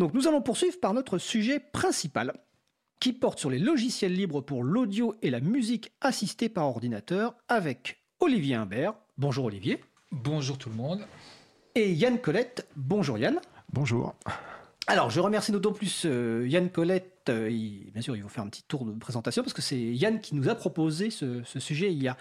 Donc nous allons poursuivre par notre sujet principal, qui porte sur les logiciels libres pour l'audio et la musique assistée par ordinateur, avec Olivier Imbert. Bonjour Olivier. Bonjour tout le monde. Et Yann Colette. Bonjour Yann. Bonjour. Alors, je remercie d'autant plus euh, Yann Colette. euh, il- bien sûr, il va faire un petit tour de présentation parce que c'est Yann qui nous a proposé ce, ce sujet il y a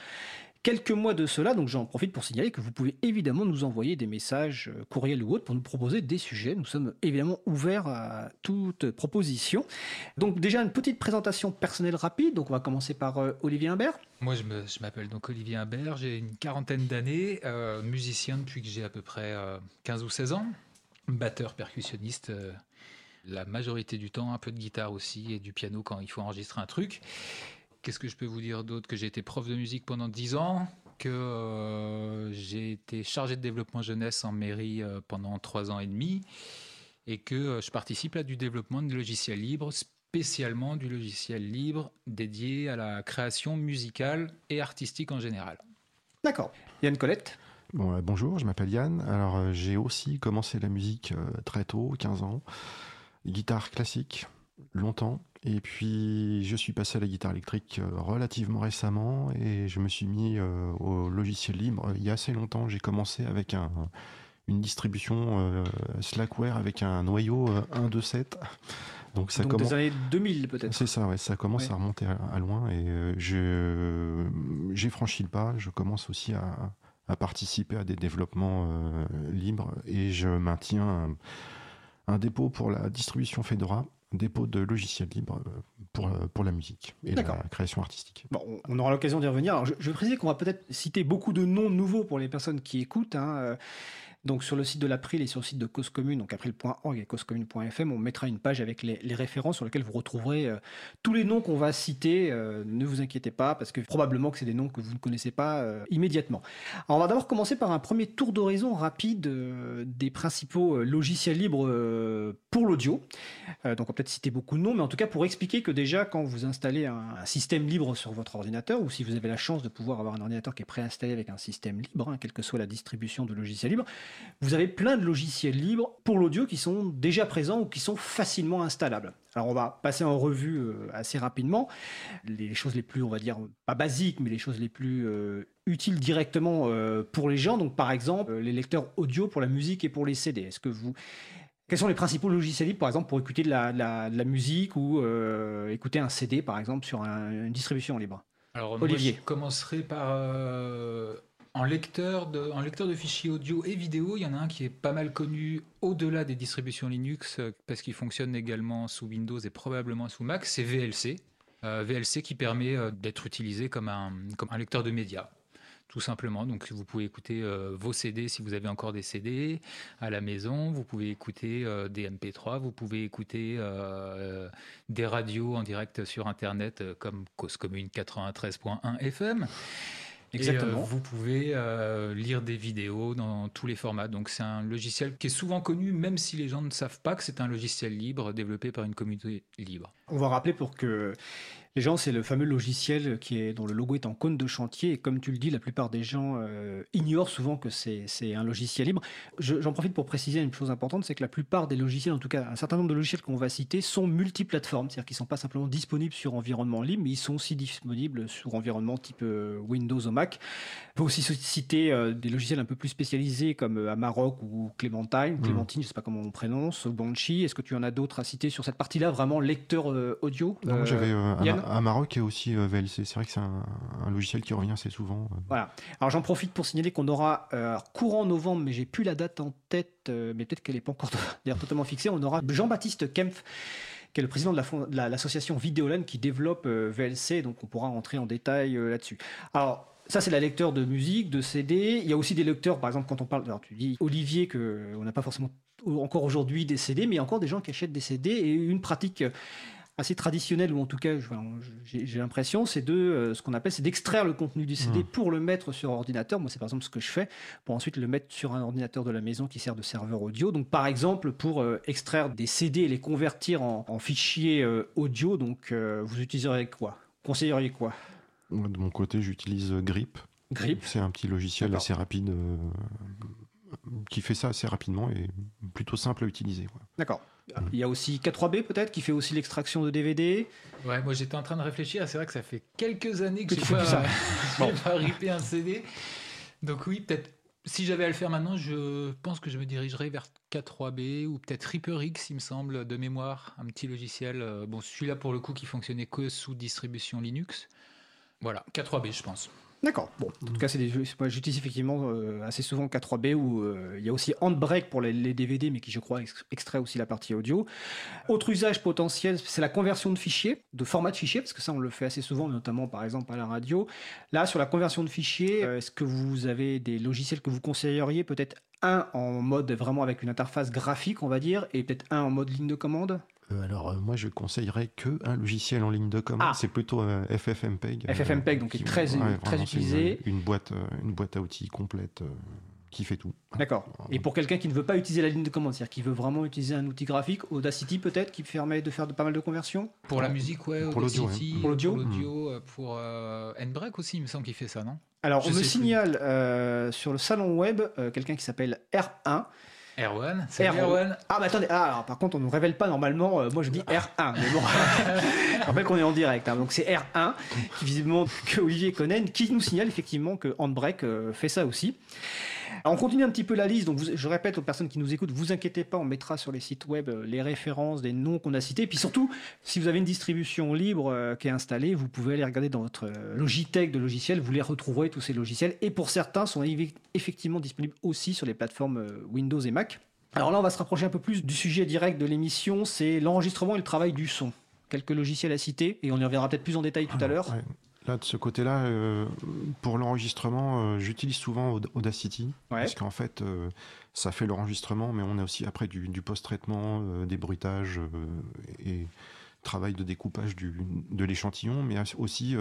quelques mois de cela. Donc, j'en profite pour signaler que vous pouvez évidemment nous envoyer des messages, euh, courriels ou autres, pour nous proposer des sujets. Nous sommes évidemment ouverts à toute proposition. Donc, déjà, une petite présentation personnelle rapide. Donc, on va commencer par euh, Olivier Imbert. Moi, je m'appelle donc Olivier Imbert, j'ai une quarantaine d'années, euh, musicien depuis que j'ai à peu près euh, 15 ou 16 ans, batteur, percussionniste, la majorité du temps, un peu de guitare aussi et du piano quand il faut enregistrer un truc. Qu'est-ce que je peux vous dire d'autre Que j'ai été prof de musique pendant 10 ans, que euh, j'ai été chargé de développement jeunesse en mairie euh, pendant 3 ans et demi, et que euh, je participe à du développement de logiciels libres, spécialement du logiciel libre dédié à la création musicale et artistique en général. D'accord. Yann Colette? Bon, euh, bonjour, je m'appelle Yann. Alors, euh, j'ai aussi commencé la musique euh, très tôt, 15 ans. Guitare classique, longtemps. Et puis, je suis passé à la guitare électrique euh, relativement récemment et je me suis mis euh, au logiciel libre. Il y a assez longtemps, j'ai commencé avec un, une distribution euh, Slackware avec un noyau euh, 1.2.7. Donc, ça Donc, commence. des années 2000 peut-être. C'est ça, ouais, ça commence Ouais. à remonter à, à loin et euh, je j'ai franchi le pas. Je commence aussi à, à participer à des développements euh, libres et je maintiens un, un dépôt pour la distribution Fedora, dépôt de logiciels libres euh, pour euh, pour la musique et la création artistique. Bon, on- aura l'occasion d'y revenir. Alors, je, je vais préciser qu'on va peut-être citer beaucoup de noms nouveaux pour les personnes qui écoutent. hein. Donc, sur le site de l'April et sur le site de Cause Commune, donc april.org et causecommune.fm, on mettra une page avec les, les références sur lesquelles vous retrouverez euh, tous les noms qu'on va citer. Euh, ne vous inquiétez pas, parce que probablement que c'est des noms que vous ne connaissez pas euh, immédiatement. On va d'abord commencer par un premier tour d'horizon rapide des principaux logiciels libres pour l'audio. Donc on va peut-être citer beaucoup de noms, mais en tout cas pour expliquer que déjà quand vous installez un, un système libre sur votre ordinateur, ou si vous avez la chance de pouvoir avoir un ordinateur qui est préinstallé avec un système libre, hein, quelle que soit la distribution de logiciels libres, vous avez plein de logiciels libres pour l'audio qui sont déjà présents ou qui sont facilement installables. Alors on va passer en revue euh, assez rapidement les choses les plus, on va dire, pas basiques, mais les choses les plus euh, utiles directement euh, pour les gens. Donc par exemple, les lecteurs audio pour la musique et pour les CD. Est-ce que vous quels sont les principaux logiciels libres, par exemple, pour écouter de la, de la- de la musique ou euh, écouter un CD, par exemple, sur un- une distribution libre? Alors, Olivier. moi, je commencerai par. euh, en, lecteur de, fichiers audio et vidéo, il y en a un qui est pas mal connu au-delà des distributions Linux, euh, parce qu'il fonctionne également sous Windows et probablement sous Mac, c'est VLC. Euh, VLC qui permet euh, d'être utilisé comme un, lecteur de médias. Tout simplement, donc vous pouvez écouter vos CD si vous avez encore des CD à la maison, vous pouvez écouter des MP3, vous pouvez écouter des radios en direct sur Internet comme Cause Commune 93.1 FM. Exactement. Et, euh, vous pouvez euh, lire des vidéos dans tous les formats. Donc c'est un logiciel qui est souvent connu, même si les gens ne savent pas que c'est un logiciel libre développé par une communauté libre. On va rappeler pour que les gens, c'est le fameux logiciel qui est, dont le logo est en cône de chantier. Et comme tu le dis, la plupart des gens euh, ignorent souvent que c'est c'est un logiciel libre. Je- J'en profite pour préciser une chose importante, c'est que la plupart des logiciels, en tout cas un certain nombre de logiciels qu'on va citer, sont multiplateformes. C'est-à-dire qu'ils ne sont pas simplement disponibles sur environnement libre, mais ils sont aussi disponibles sur environnement type euh, Windows ou Mac. On peut aussi citer euh, des logiciels un peu plus spécialisés comme Amarok ou Clementine, Clémentine, je sais pas comment on prononce, Banshee. Est-ce que tu en as d'autres à citer sur cette partie-là, vraiment lecteur audio? Non, j'avais un, Un Maroc et aussi euh, VLC. C'est vrai que c'est un, un logiciel qui revient assez souvent. euh. Voilà. Alors j'en profite pour signaler qu'on aura euh, courant novembre, mais j'ai plus la date en tête, mais peut-être qu'elle n'est pas encore d'ailleurs totalement fixée. On aura Jean-Baptiste Kempf, qui est le président de la la- l'association Vidéolan qui développe VLC, donc on pourra rentrer en détail là-dessus. Alors ça, c'est la lecteur de musique, de CD. Il y a aussi des lecteurs, par exemple, quand on parle. Alors, tu dis, Olivier, qu'on n'a pas forcément encore aujourd'hui des CD, mais il y a encore des gens qui achètent des CD. Et une pratique assez traditionnelle, ou en tout cas, j'ai l'impression, c'est de euh, ce qu'on appelle, c'est d'extraire le contenu du CD Mmh. pour le mettre sur ordinateur. Moi, c'est par exemple ce que je fais pour ensuite le mettre sur un ordinateur de la maison qui sert de serveur audio. Donc, par exemple, pour euh, extraire des CD et les convertir en, en fichiers euh, audio, donc euh, vous utiliserez quoi? Conseilleriez quoi? Moi, De mon côté, j'utilise Grip. Grip C'est un petit logiciel assez rapide qui fait ça assez rapidement et plutôt simple à utiliser. D'accord. Il y a aussi K3B peut-être qui fait aussi l'extraction de DVD. Ouais, moi j'étais en train de réfléchir. C'est vrai que ça fait quelques années que, Que tu fais pas, j'ai pas ripé un CD. Donc oui, peut-être. Si j'avais à le faire maintenant, je pense que je me dirigerais vers K3B ou peut-être ReaperX, il me semble, de mémoire, un petit logiciel. euh, Bon, celui-là pour le coup qui fonctionnait que sous distribution Linux. Voilà, K3B, je pense. D'accord. Bon, en tout cas, c'est des. Moi, j'utilise effectivement euh, assez souvent K3B où euh, il y a aussi Handbrake pour les, DVD, mais qui, je crois, ex- extrait aussi la partie audio. Autre usage potentiel, c'est la conversion de fichiers, de format de fichiers, parce que ça, on le fait assez souvent, notamment par exemple à la radio. Là, sur la conversion de fichiers, euh, est-ce que vous avez des logiciels que vous conseilleriez Peut-être un en mode vraiment avec une interface graphique, on va dire, et peut-être un en mode ligne de commande? Alors, euh, moi, je conseillerais que un logiciel en ligne de commande. Ah. C'est plutôt euh, FFmpeg. euh, FFmpeg, donc, qui est très- très vraiment, c'est utilisé. Une, une boîte, euh, une boîte à outils complète euh, qui fait tout. D'accord. Et pour quelqu'un qui ne veut pas utiliser la ligne de commande, c'est-à-dire qui veut vraiment utiliser un outil graphique, Audacity peut-être, qui permet de faire de, pas mal de conversions? Pour la musique, ouais, Pour l'audio, Audacity, Pour l'audio pour, l'audio, euh, pour euh, aussi, il me semble qu'il fait ça, non? Alors, Je on me signale euh, sur le salon web euh, quelqu'un qui s'appelle R1. Erwan, c'est Erwan. Erwan. Ah, mais attendez, ah, alors, par contre, on ne nous révèle pas normalement. euh, moi, je dis R1. Mais bon, je rappelle qu'on est en direct. hein, donc, c'est R1, qui visiblement que Olivier connaît, qui nous signale effectivement que Handbrake euh, fait ça aussi. Alors, on continue un petit peu la liste. Donc, vous- je répète aux personnes qui nous écoutent, vous inquiétez pas, on mettra sur les sites web euh, les références des noms qu'on a cités. Puis surtout, si vous avez une distribution libre euh, qui est installée, vous pouvez aller regarder dans votre euh, Logitech de logiciels. Vous les retrouverez tous ces logiciels. Et pour certains, sont eff- effectivement disponibles aussi sur les plateformes Windows et Mac. Alors là, on va se rapprocher un peu plus du sujet direct de l'émission, c'est l'enregistrement et le travail du son. Quelques logiciels à citer, et on y reviendra peut-être plus en détail tout à l'heure. Ouais. Là, de ce côté-là, euh, pour l'enregistrement, euh, j'utilise souvent Aud- Audacity. Ouais. Parce qu'en fait, euh, ça fait l'enregistrement, mais on a aussi après du, du post-traitement, des bruitages et travail de découpage du, de l'échantillon, mais aussi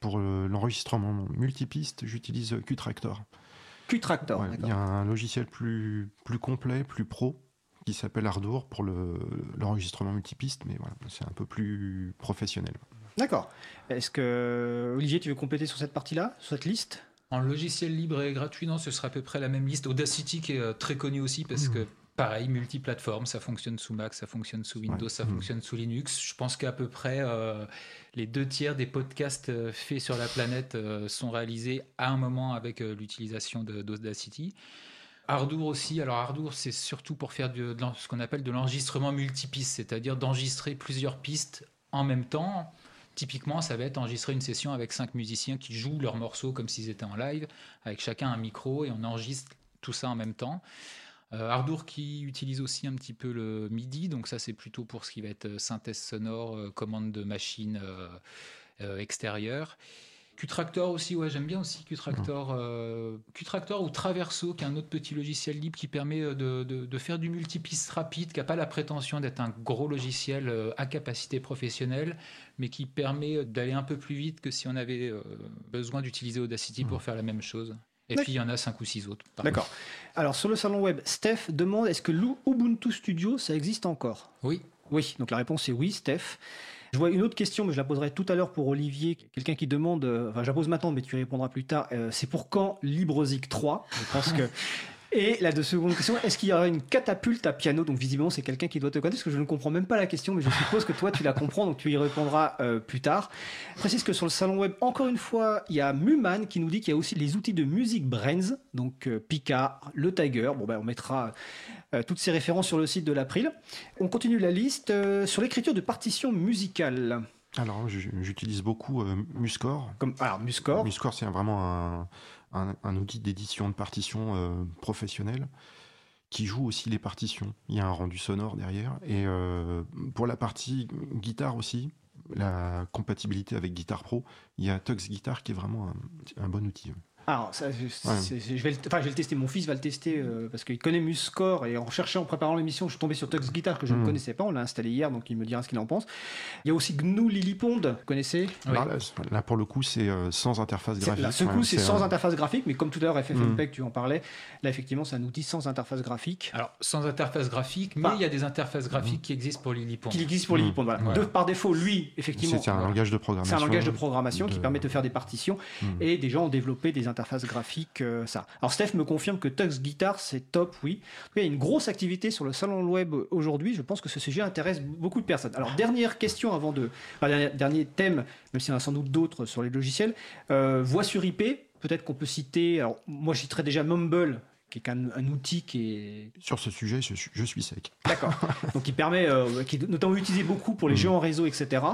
pour l'enregistrement multipiste, j'utilise Qtractor. Qtractor, Ouais, il y a un logiciel plus, plus complet, plus pro, qui s'appelle Ardour pour le- l'enregistrement multipiste, mais voilà, c'est un peu plus professionnel. D'accord. Est-ce que, Olivier, tu veux compléter sur cette partie-là, sur cette liste? En logiciel libre et gratuit, non, ce sera à peu près la même liste. Audacity qui est euh, très connu aussi parce que pareil, multiplateforme, ça fonctionne sous Mac, ça fonctionne sous Windows, Ouais. ça Mhm. fonctionne sous Linux. Je pense qu'à peu près euh, les deux tiers des podcasts euh, faits sur la planète euh, sont réalisés à un moment avec euh, l'utilisation d'Audacity. Ardour aussi. Alors Ardour, c'est surtout pour faire de, de l'en- ce qu'on appelle de l'enregistrement multipiste, c'est-à-dire d'enregistrer plusieurs pistes en même temps. Typiquement, ça va être enregistrer une session avec cinq musiciens qui jouent leurs morceaux comme s'ils étaient en live, avec chacun un micro et on enregistre tout ça en même temps. Euh, Ardour qui utilise aussi un petit peu le MIDI, donc ça c'est plutôt pour ce qui va être euh, synthèse sonore, euh, commande de machine extérieure. Qtractor aussi, ouais, j'aime bien aussi Qtractor. euh, Qtractor ou Traverso, qui est un autre petit logiciel libre qui permet euh, de, de- de faire du multipiste rapide, qui n'a pas la prétention d'être un gros logiciel euh, à capacité professionnelle, mais qui permet d'aller un peu plus vite que si on avait besoin d'utiliser Audacity pour faire la même chose. Et puis il y en a cinq ou six autres. D'accord. Alors, sur le salon web, Steph demande est-ce que l'Ubuntu Studio, ça existe encore? Oui, Oui, donc la réponse est oui, Steph. Je vois une autre question, mais je la poserai tout à l'heure pour Olivier. Quelqu'un qui demande, euh, enfin, je la pose maintenant, mais tu répondras plus tard. euh, c'est pour quand LibreZig 3 Je pense que. Et la deux seconde question, est-ce qu'il y aura une catapulte à piano? Donc visiblement c'est quelqu'un qui doit te connaître, parce que je ne comprends même pas la question, mais je suppose que toi tu la comprends, donc tu y répondras euh, plus tard. Je précise que sur le salon web, encore une fois, il y a Muman qui nous dit qu'il y a aussi les outils de Music Brains, donc euh, Pika, le Tiger. Bon ben on mettra euh, toutes ces références sur le site de l'April. On continue la liste euh, sur l'écriture de partitions musicales. Alors, j'utilise beaucoup Muscore. Comme, alors, Muscore. Muscore, c'est vraiment un, un- un outil d'édition de partitions euh, professionnel qui joue aussi les partitions. Il y a un rendu sonore derrière. Et euh, pour la partie guitare aussi, la compatibilité avec Guitar Pro, il y a Tux Guitar qui est vraiment un bon outil. Alors, ça, je, c'est- c'est- je vais le, enfin, je vais le tester. Mon fils va le tester euh, parce qu'il connaît Muscore et en cherchant, en préparant l'émission, je suis tombé sur Tux Guitar que je ne Mhm. connaissais pas. On l'a installé hier, donc il me dira ce qu'il en pense. Il y a aussi GNU Lillipond, vous connaissez? Oui. Là, pour le coup, c'est euh, sans interface C'est- graphique. Là, ce coup, Ouais, c'est sans interface graphique, mais comme tout à l'heure, FFmpeg, Mhm. tu en parlais. Là, effectivement, c'est un outil sans interface graphique. Alors, sans interface graphique, mais Bah. il y a des interfaces graphiques qui existent pour Lillipond. Qui existe pour. Lillipond. Voilà. De- par défaut, lui, effectivement, C'est un langage de c'est programmation. un langage de programmation qui permet de faire des partitions. Mhm. Et des gens ont développé des interfaces interface graphique, ça. Alors Steph me confirme que Tux Guitar, c'est top, oui. Il y a une grosse activité sur le salon web aujourd'hui. Je pense que ce sujet intéresse beaucoup de personnes. Alors, dernière question avant de. dernier, thème, même s'il y en a sans doute d'autres sur les logiciels. voix sur IP, peut-être qu'on peut citer. Alors, moi, je citerai déjà Mumble, qui est un, un, outil qui est... Sur ce sujet, je, je suis sec. D'accord. Donc qui permet, euh, qui est notamment utilisé beaucoup pour les mm. jeux en réseau, etc.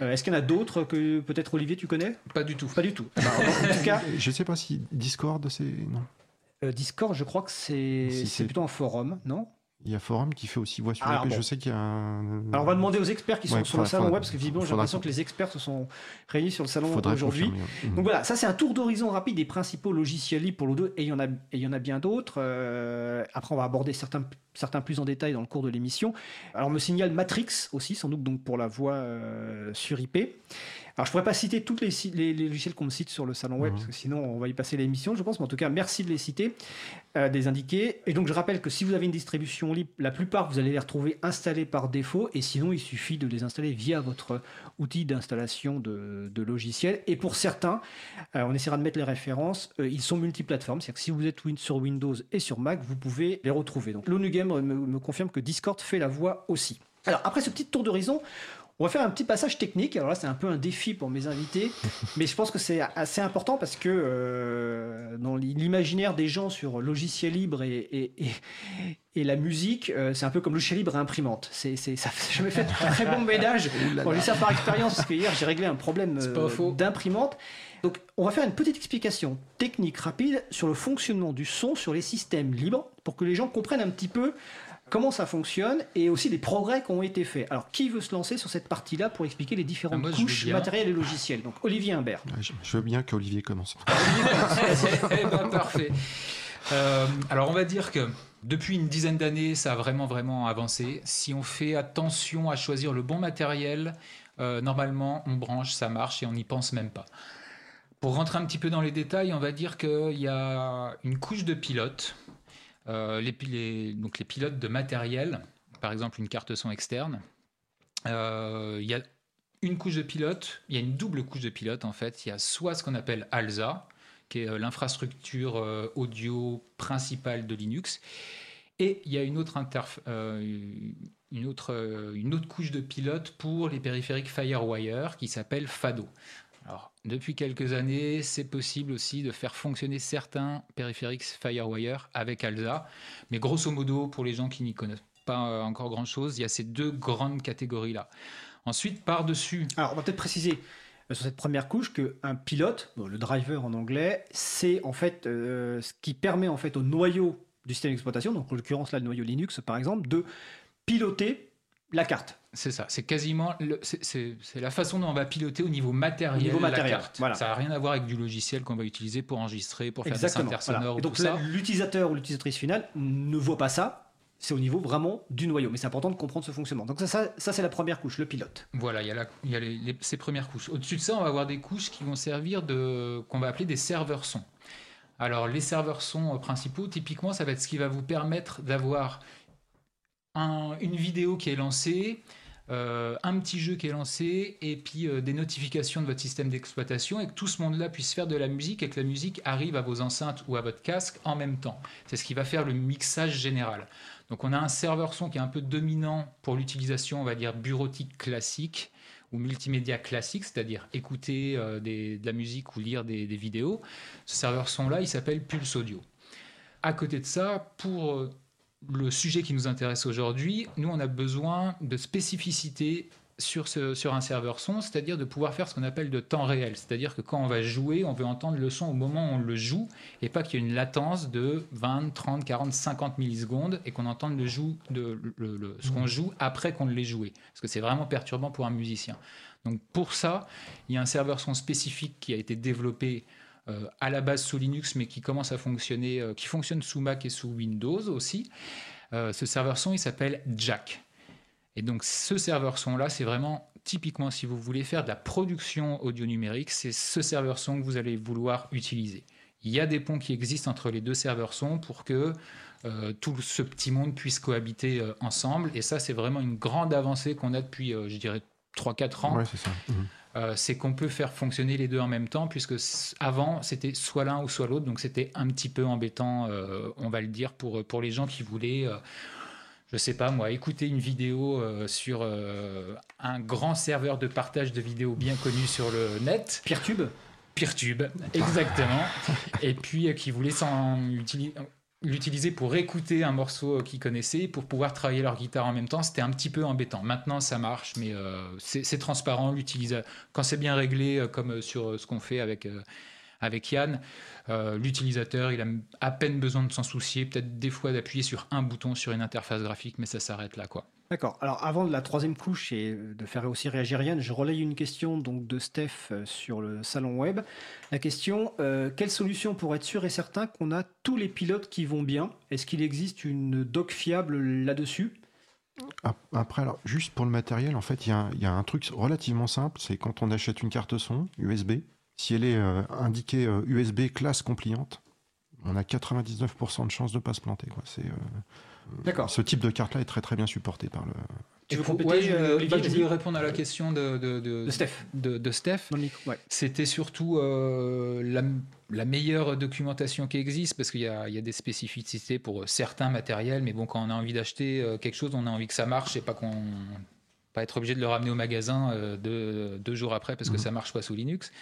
Euh, est-ce qu'il y en a d'autres que peut-être Olivier, tu connais? Pas du tout. Pas du tout. Bah, en tout cas... Je ne sais pas si Discord, c'est... Non? Euh, Discord, je crois que c'est c'est plutôt un forum, non? Il y a Forum qui fait aussi voix sur ah, Je sais qu'il y a un. Alors on va demander aux experts qui sont sur le salon web, parce que visiblement j'ai l'impression que les experts se sont réunis sur le salon aujourd'hui. Donc voilà, ça c'est un tour d'horizon rapide des principaux logiciels libres pour l'O2, et il y en a, et il y en a bien d'autres. Euh, après on va aborder certains, certains plus en détail dans le cours de l'émission. Alors on me signale Matrix aussi, sans doute donc pour la voix euh, sur IP. Alors, je pourrais pas citer tous les, les, logiciels qu'on me cite sur le salon web, mhm. parce que sinon, on va y passer l'émission, je pense. Mais en tout cas, merci de les citer, euh, des indiquer. Et donc, je rappelle que si vous avez une distribution libre, la plupart, vous allez les retrouver installés par défaut. Et sinon, il suffit de les installer via votre outil d'installation de, de logiciels. Et pour certains, euh, on essaiera de mettre les références, euh, ils sont multiplateformes. C'est-à-dire que si vous êtes sur Windows et sur Mac, vous pouvez les retrouver. Donc, l'ONU Game me, me confirme que Discord fait la voix aussi. Alors, après ce petit tour d'horizon, on va faire un petit passage technique. Alors là, c'est un peu un défi pour mes invités, mais je pense que c'est assez important parce que euh, dans l'imaginaire des gens sur logiciel libre et, et, la musique, euh, c'est un peu comme logiciel libre et imprimante. C'est, ça fait jamais fait un très bon ménage. Bon, je sais par expérience parce que hier j'ai réglé un problème euh, d'imprimante. Donc, on va faire une petite explication technique rapide sur le fonctionnement du son sur les systèmes libres pour que les gens comprennent un petit peu comment ça fonctionne et aussi les progrès qui ont été faits. Alors, qui veut se lancer sur cette partie-là pour expliquer les différentes ah, couches matérielles et logicielles? Donc, Olivier Imbert. Je veux bien qu'Olivier commence. eh ben, parfait. Euh, alors, on va dire que depuis une dizaine d'années, ça a vraiment, vraiment avancé. Si on fait attention à choisir le bon matériel, euh, normalement, on branche, ça marche et on n'y pense même pas. Pour rentrer un petit peu dans les détails, on va dire qu'il y a une couche de pilote euh, les, donc les pilotes de matériel, par exemple une carte son externe. Euh, il y a une couche de pilote, il y a une double couche de pilote en fait. Il y a soit ce qu'on appelle ALSA, qui est euh, l'infrastructure audio principale de Linux, et il y a une autre, une, autre, une autre couche de pilote pour les périphériques FireWire qui s'appelle FADO. Alors, depuis quelques années, c'est possible aussi de faire fonctionner certains périphériques FireWire avec ALSA. Mais grosso modo, pour les gens qui n'y connaissent pas euh, encore grand-chose, il y a ces deux grandes catégories-là. Ensuite, par-dessus... Alors, on va peut-être préciser euh, sur cette première couche qu'un pilote, le driver en anglais, c'est en fait euh, ce qui permet en fait au noyau du système d'exploitation, donc en l'occurrence là le noyau Linux par exemple, de piloter la carte. C'est ça, c'est quasiment c'est la façon dont on va piloter au niveau matériel, niveau matériel la carte. Ça n'a rien à voir avec du logiciel qu'on va utiliser pour enregistrer, pour faire des synthèses sonores. donc l'utilisateur ou l'utilisatrice finale ne voit pas ça. C'est au niveau vraiment du noyau, mais c'est important de comprendre ce fonctionnement. Donc ça, ça, c'est la première couche, le pilote. Voilà, il y a, il y a ces premières couches. Au-dessus de ça, on va avoir des couches qui vont servir de qu'on va appeler des serveurs son. Alors les serveurs son principaux, typiquement, ça va être ce qui va vous permettre d'avoir une vidéo qui est lancée, euh, un petit jeu qui est lancé et puis euh, des notifications de votre système d'exploitation et que tout ce monde-là puisse faire de la musique et que la musique arrive à vos enceintes ou à votre casque en même temps. C'est ce qui va faire le mixage général. Donc on a un serveur son qui est un peu dominant pour l'utilisation, on va dire, bureautique classique ou multimédia classique, c'est-à-dire écouter euh, de la musique ou lire des, des vidéos. Ce serveur son-là, il s'appelle Pulse Audio. À côté de ça, pour le sujet qui nous intéresse aujourd'hui, nous, on a besoin de spécificité sur, ce, sur un serveur son, c'est-à-dire de pouvoir faire ce qu'on appelle de temps réel. C'est-à-dire que quand on va jouer, on veut entendre le son au moment où on le joue et pas qu'il y ait une latence de 20, 30, 40, 50 millisecondes et qu'on entende le joue de, le, ce qu'on mmh. joue après qu'on l'ait joué. Parce que c'est vraiment perturbant pour un musicien. Donc pour ça, il y a un serveur son spécifique qui a été développé euh, à la base sous Linux, mais qui commence à fonctionner, euh, qui fonctionne sous Mac et sous Windows aussi. Euh, ce serveur son, il s'appelle Jack. Et donc ce serveur son là, c'est vraiment typiquement si vous voulez faire de la production audio numérique, c'est ce serveur son que vous allez vouloir utiliser. Il y a des ponts qui existent entre les deux serveurs son pour que tout ce petit monde puisse cohabiter ensemble. Et ça, c'est vraiment une grande avancée qu'on a depuis, je dirais, 3-4 ans. Ça. Mmh. C'est qu'on peut faire fonctionner les deux en même temps, puisque avant, c'était soit l'un ou soit l'autre, donc c'était un petit peu embêtant, on va le dire, pour, pour les gens qui voulaient je sais pas moi, écouter une vidéo sur un grand serveur de partage de vidéos bien connu sur le net. Peertube Peertube, exactement. et puis qui voulait s'en utiliser l'utiliser pour écouter un morceau qu'ils connaissaient, pour pouvoir travailler leur guitare en même temps, c'était un petit peu embêtant. Maintenant, ça marche, mais euh, c'est transparent. Quand c'est bien réglé, euh, comme sur euh, ce qu'on fait avec, avec Yann, l'utilisateur, il a à peine besoin de s'en soucier, peut-être des fois d'appuyer sur un bouton sur une interface graphique, mais ça s'arrête là, quoi. D'accord. Alors avant la troisième couche et de faire aussi réagir Yann, je relaye une question donc de Steph euh, sur le salon web. La question euh, quelle solution pour être sûr et certain qu'on a tous les pilotes qui vont bien? Est-ce qu'il existe une doc fiable là-dessus? Après, alors, juste pour le matériel, en fait, il y, a un truc relativement simple, c'est quand on achète une carte son USB, si elle est euh, indiquée USB classe compliante, on a 99% de chances de ne pas se planter. C'est D'accord. Ce type de carte-là est très très bien supporté par le. Tu veux compléter je, euh, répondre à la question de, de, de, Steph. De, Steph. C'était surtout euh, la, meilleure documentation qui existe parce qu'il y, y, a des spécificités pour certains matériels, mais bon, quand on a envie d'acheter euh, quelque chose, on a envie que ça marche et pas qu'on pas être obligé de le ramener au magasin deux, deux, jours après parce que mhm. ça marche pas sous Linux.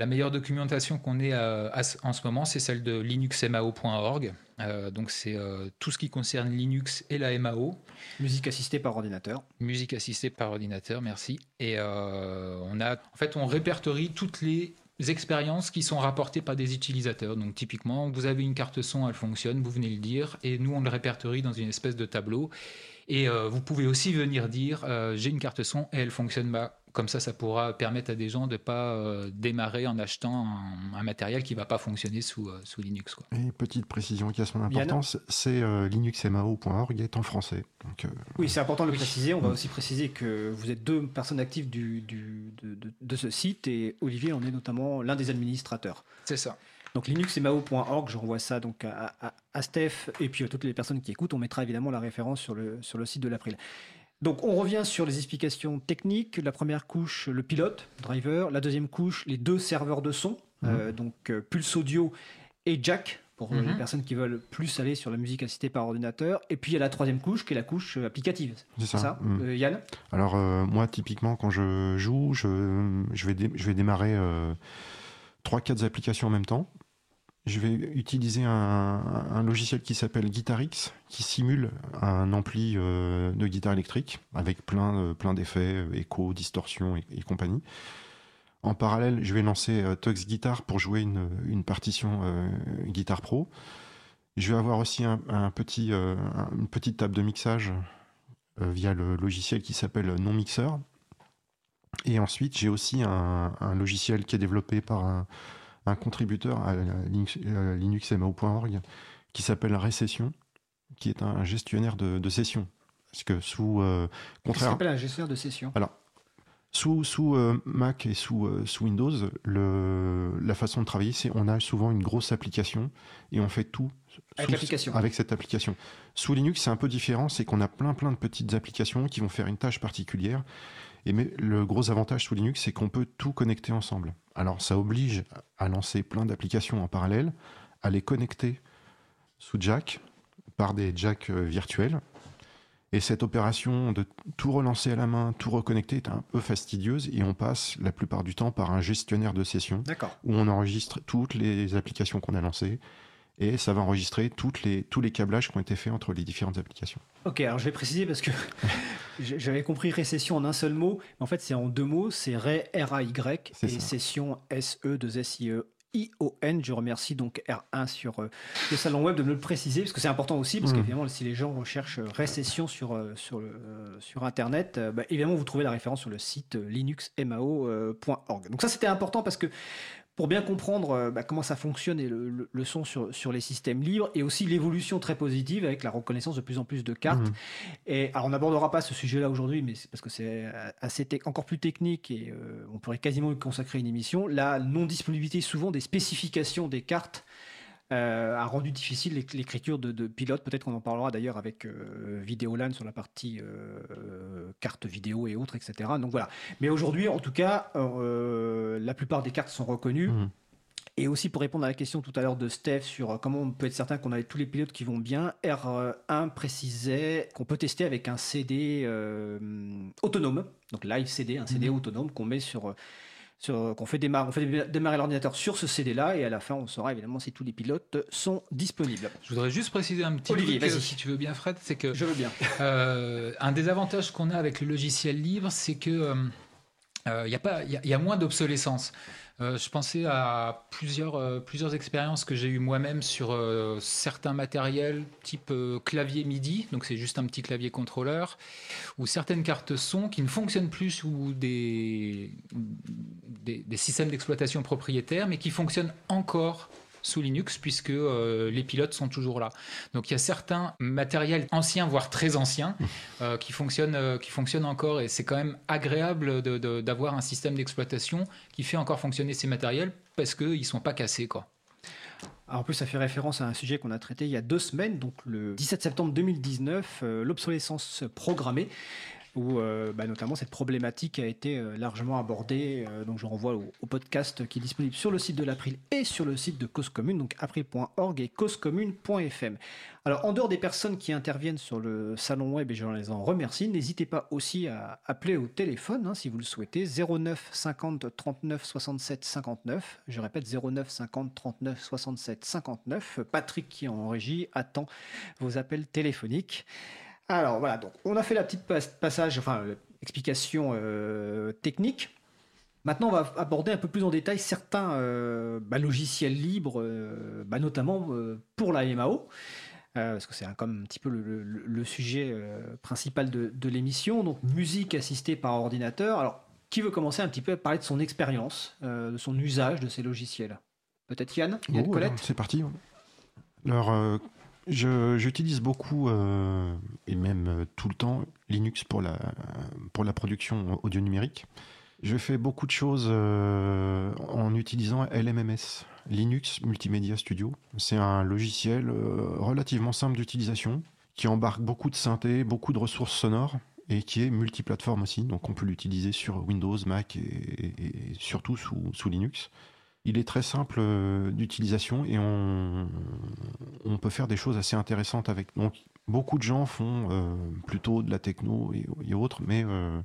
La meilleure documentation qu'on ait euh, en ce moment, c'est celle de linuxmao.org. Euh, donc c'est euh, tout ce qui concerne Linux et la MAO. Musique assistée par ordinateur. Musique assistée par ordinateur, merci. Et on a, en fait, on répertorie toutes les expériences qui sont rapportées par des utilisateurs. Donc typiquement, vous avez une carte son, elle fonctionne, vous venez le dire, et nous on le répertorie dans une espèce de tableau. Et vous pouvez aussi venir dire, j'ai une carte son et elle fonctionne comme ça, ça pourra permettre à des gens de ne pas euh, démarrer en achetant un, matériel qui ne va pas fonctionner sous, euh, sous Linux. Quoi. Et petite précision qui a son importance, c'est euh, linuxmao.org est en français. Donc, oui, c'est important de le préciser. On va aussi préciser que vous êtes deux personnes actives du, du, de, de, ce site et Olivier en est notamment l'un des administrateurs. C'est ça. Donc linuxmao.org, je renvoie ça donc à, à, à, Steph et puis à toutes les personnes qui écoutent. On mettra évidemment la référence sur le, sur le site de l'April. Donc on revient sur les explications techniques. La première couche, le pilote, driver. La deuxième couche, les deux serveurs de son, mhm. euh, donc euh, Pulse Audio et Jack pour euh, les mhm. personnes qui veulent plus aller sur la musique assistée par ordinateur. Et puis il y a la troisième couche qui est la couche applicative. C'est ça, mhm. Yann? Alors moi typiquement quand je joue, je, vais, je vais démarrer 3-4 applications en même temps je vais utiliser un, logiciel qui s'appelle GuitarX, qui simule un ampli euh, de guitare électrique avec plein, euh, plein d'effets, euh, écho, distorsion et, compagnie. En parallèle, je vais lancer Tux Guitar pour jouer une, partition Guitar Pro. Je vais avoir aussi un, une petite table de mixage via le logiciel qui s'appelle Non Mixer. Et ensuite, j'ai aussi un, logiciel qui est développé par un, un contributeur à Linux, linuxmao.org qui s'appelle Récession, qui est un gestionnaire de, sessions. Parce que sous. Euh, contraire... s'appelle un gestionnaire de sessions Alors, sous, sous euh, Mac et sous, euh, sous Windows, le, la façon de travailler, c'est on a souvent une grosse application et on fait tout avec, avec cette application. Sous Linux, c'est un peu différent, c'est qu'on a plein plein de petites applications qui vont faire une tâche particulière. Et mais le gros avantage sous Linux, c'est qu'on peut tout connecter ensemble. Alors ça oblige à lancer plein d'applications en parallèle, à les connecter sous Jack par des jacks euh, virtuels. Et cette opération de tout relancer à la main, tout reconnecter est un peu fastidieuse et on passe la plupart du temps par un gestionnaire de session où on enregistre toutes les applications qu'on a lancées et ça va enregistrer toutes les, tous les câblages qui ont été faits entre les différentes applications. Ok, alors je vais préciser parce que j'avais compris récession en un seul mot, mais en fait c'est en deux mots, c'est R-A-Y et session S-E-2-S-I-E. I-O-N. Je remercie donc R1 sur euh, le salon web de me le préciser, parce que c'est important aussi, parce mmh. qu'évidemment, si les gens recherchent euh, récession sur, euh, sur, le, sur Internet, bah, évidemment, vous trouvez la référence sur le site linuxmao.org. Donc ça, c'était important parce que pour bien comprendre euh, bah, comment ça fonctionne et le, son sur, sur, les systèmes libres et aussi l'évolution très positive avec la reconnaissance de plus en plus de cartes. Mmh. Et alors on n'abordera pas ce sujet-là aujourd'hui, mais c'est parce que c'est euh, assez encore plus technique et euh, on pourrait quasiment y consacrer une émission. La non-disponibilité souvent des spécifications des cartes a rendu difficile l'écriture de, de pilotes. Peut-être qu'on en parlera d'ailleurs avec Videolan sur la partie cartes vidéo et autres, etc. Donc voilà. Mais aujourd'hui, en tout cas, la plupart des cartes sont reconnues. Mmh. Et aussi pour répondre à la question tout à l'heure de Steph sur comment on peut être certain qu'on a tous les pilotes qui vont bien, R1 précisait qu'on peut tester avec un CD autonome, donc live CD, un CD mmh. autonome qu'on met sur qu'on fait démarrer, on fait démarrer l'ordinateur sur ce CD-là et à la fin, on saura évidemment si tous les pilotes sont disponibles. Je voudrais juste préciser un petit Olivier, truc, si tu veux bien, Fred, c'est que je veux bien. Euh, un des avantages qu'on a avec le logiciel libre, c'est que il euh, y a moins d'obsolescence. Euh, je pensais à plusieurs, euh, plusieurs expériences que j'ai eues moi-même sur certains matériels type clavier MIDI, donc c'est juste un petit clavier contrôleur, ou certaines cartes son qui ne fonctionnent plus sous des, des systèmes d'exploitation propriétaires, mais qui fonctionnent encore sous Linux puisque euh, les pilotes sont toujours là. Donc il y a certains matériels anciens, voire très anciens, euh, qui, fonctionnent, euh, qui fonctionnent encore et c'est quand même agréable d'avoir un système d'exploitation qui fait encore fonctionner ces matériels parce qu'ils ne sont pas cassés. Quoi. en plus, ça fait référence à un sujet qu'on a traité il y a deux semaines, donc le 17 septembre 2019, l'obsolescence programmée où euh, bah, notamment cette problématique a été euh, largement abordée. Euh, donc je renvoie au, podcast qui est disponible sur le site de l'April et sur le site de Cause Commune, donc april.org et causecommune.fm. Alors en dehors des personnes qui interviennent sur le salon web, et je les en remercie, n'hésitez pas aussi à appeler au téléphone hein, si vous le souhaitez, 09 50 39 67 59. Je répète 09 50 39 67 59. Patrick qui est en régie attend vos appels téléphoniques. Alors voilà, donc on a fait la petite passage, enfin explication euh, technique. Maintenant, on va aborder un peu plus en détail certains euh, bah, logiciels libres, euh, bah, notamment pour la MAO, parce que c'est comme un petit peu le, sujet principal de, l'émission. Donc, musique assistée par ordinateur. Alors, qui veut commencer un petit peu à parler de son expérience, de son usage de ces logiciels? Peut-être Yann, Yann oh, Colette? C'est parti. Alors, J'utilise beaucoup, euh, et même euh, tout le temps, Linux pour la, pour la production audio numérique. Je fais beaucoup de choses euh, en utilisant LMMS, Linux Multimedia Studio. C'est un logiciel relativement simple d'utilisation qui embarque beaucoup de synthé, beaucoup de ressources sonores et qui est multiplateforme aussi. Donc on peut l'utiliser sur Windows, Mac et, et surtout sous, sous Linux. Il est très simple euh, d'utilisation et on, on, peut faire des choses assez intéressantes avec. Donc, beaucoup de gens font euh, plutôt de la techno et, autres, mais euh,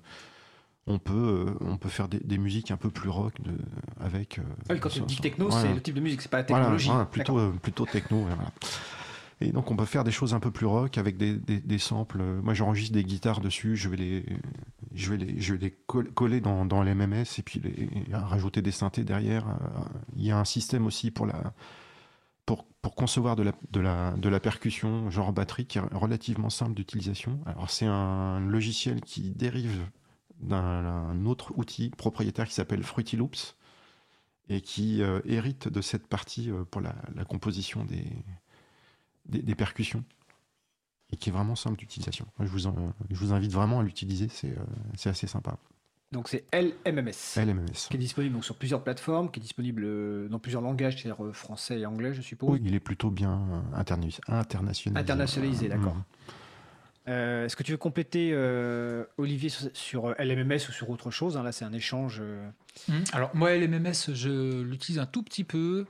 on peut, on peut faire des, musiques un peu plus rock de, avec. Ah quand tu dis techno, c'est le type de musique, c'est pas la technologie. Voilà, plutôt, plutôt techno. Voilà. Et donc on peut faire des choses un peu plus rock avec des, des, samples. Moi j'enregistre des guitares dessus, je vais les, je vais les, je vais les coller dans, dans l'MMS et puis rajouter des synthés derrière. Il y a un système aussi pour la, pour, pour, concevoir de la, de, la, de la percussion genre batterie qui est relativement simple d'utilisation. Alors c'est un logiciel qui dérive d'un autre outil propriétaire qui s'appelle Fruity Loops et qui euh, hérite de cette partie euh, pour la composition des, des, percussions et qui est vraiment simple d'utilisation. Je vous, je vous invite vraiment à l'utiliser, c'est euh, assez sympa. Donc c'est LMMS, LMMS, qui est disponible donc sur plusieurs plateformes, qui est disponible euh, dans plusieurs langages, c'est-à-dire euh, français et anglais, je suppose. Oui, il est plutôt bien internationalisé. Internationalisé, d'accord. Mmh. Est-ce que tu veux compléter, Olivier, sur, LMMS ou sur autre chose hein, Là, c'est un échange. Mmh. Alors, moi, LMMS, je l'utilise un tout petit peu